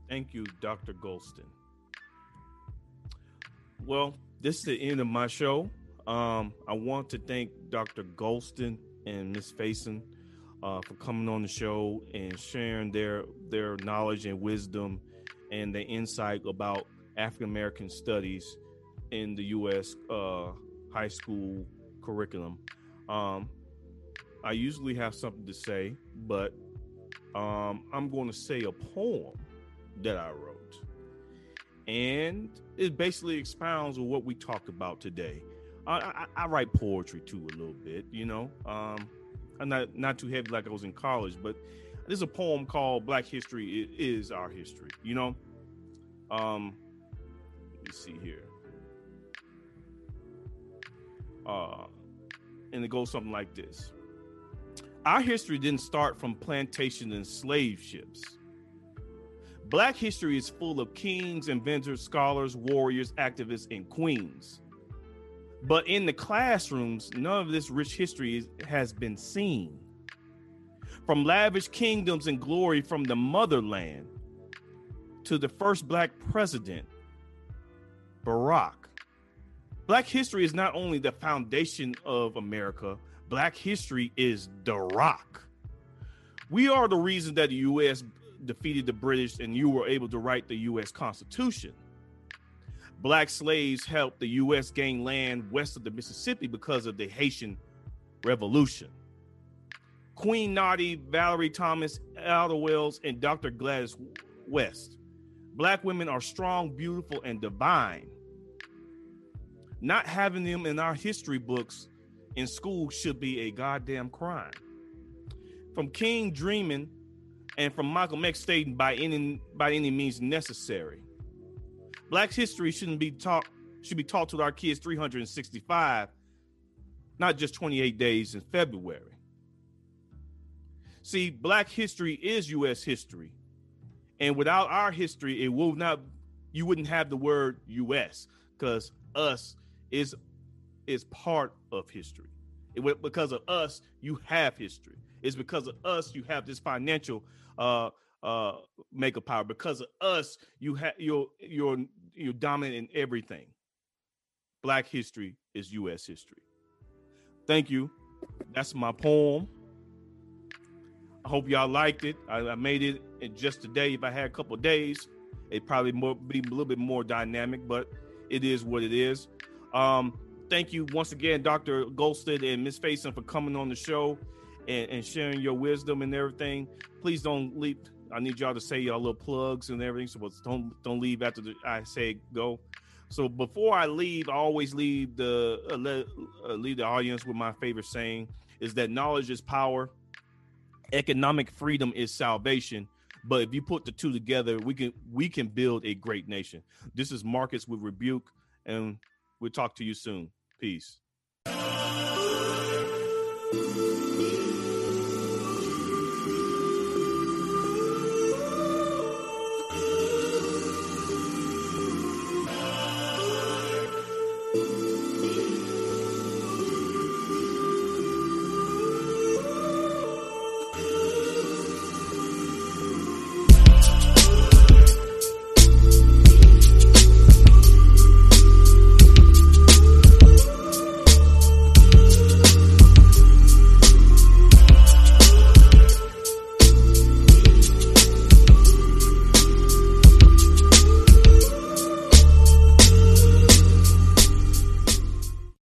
Thank you, Dr. Golston. Well, this is the end of my show. Um, I want to thank Dr. Golston and Miss Faison uh, for coming on the show and sharing their their knowledge and wisdom and their insight about African American studies in the U.S. Uh, high school curriculum. Um, I usually have something to say, but um, I'm going to say a poem that I wrote and it basically expounds on what we talked about today. I, I, I, write poetry too a little bit, you know. Um, I'm not not too heavy like I was in college, but there's a poem called "Black History Is Our History." You know. Um, let me see here. Uh, and it goes something like this: Our history didn't start from plantation and slave ships. Black history is full of kings, inventors, scholars, warriors, activists, and queens. But in the classrooms, none of this rich history is, has been seen. From lavish kingdoms and glory from the motherland to the first black president, Barack. Black history is not only the foundation of America, Black history is the rock. We are the reason that the U.S defeated the British and you were able to write the U.S. Constitution. Black slaves helped the U.S. gain land west of the Mississippi because of the Haitian Revolution. Queen Nardi, Valerie Thomas, Ida Wells, and Dr. Gladys West. Black women are strong, beautiful, and divine. Not having them in our history books in school should be a goddamn crime. From King dreaming and from Malcolm X stating by any by any means necessary. Black history shouldn't be taught should be taught to our kids 365, not just 28 days in February. See, black history is US history. And without our history, it will not you wouldn't have the word US because us is is part of history. It, because of us, you have history. It's because of us you have this financial uh uh makeup power. Because of us, you have you're you're you're dominant in everything. Black history is US history. Thank you. That's my poem. I hope y'all liked it. I, I made it in just today. If I had a couple days, it probably more be a little bit more dynamic, but it is what it is. Um, thank you once again, Dr. Golston and Miss Faison, for coming on the show and, and sharing your wisdom and everything. Please don't leave. I need y'all to say y'all little plugs and everything. So don't don't leave after the, I say go. So before I leave, I always leave the uh, let, uh, leave the audience with my favorite saying is that knowledge is power, economic freedom is salvation. But if you put the two together, we can we can build a great nation. This is Marcus with Rebuke, and we'll talk to you soon. Peace.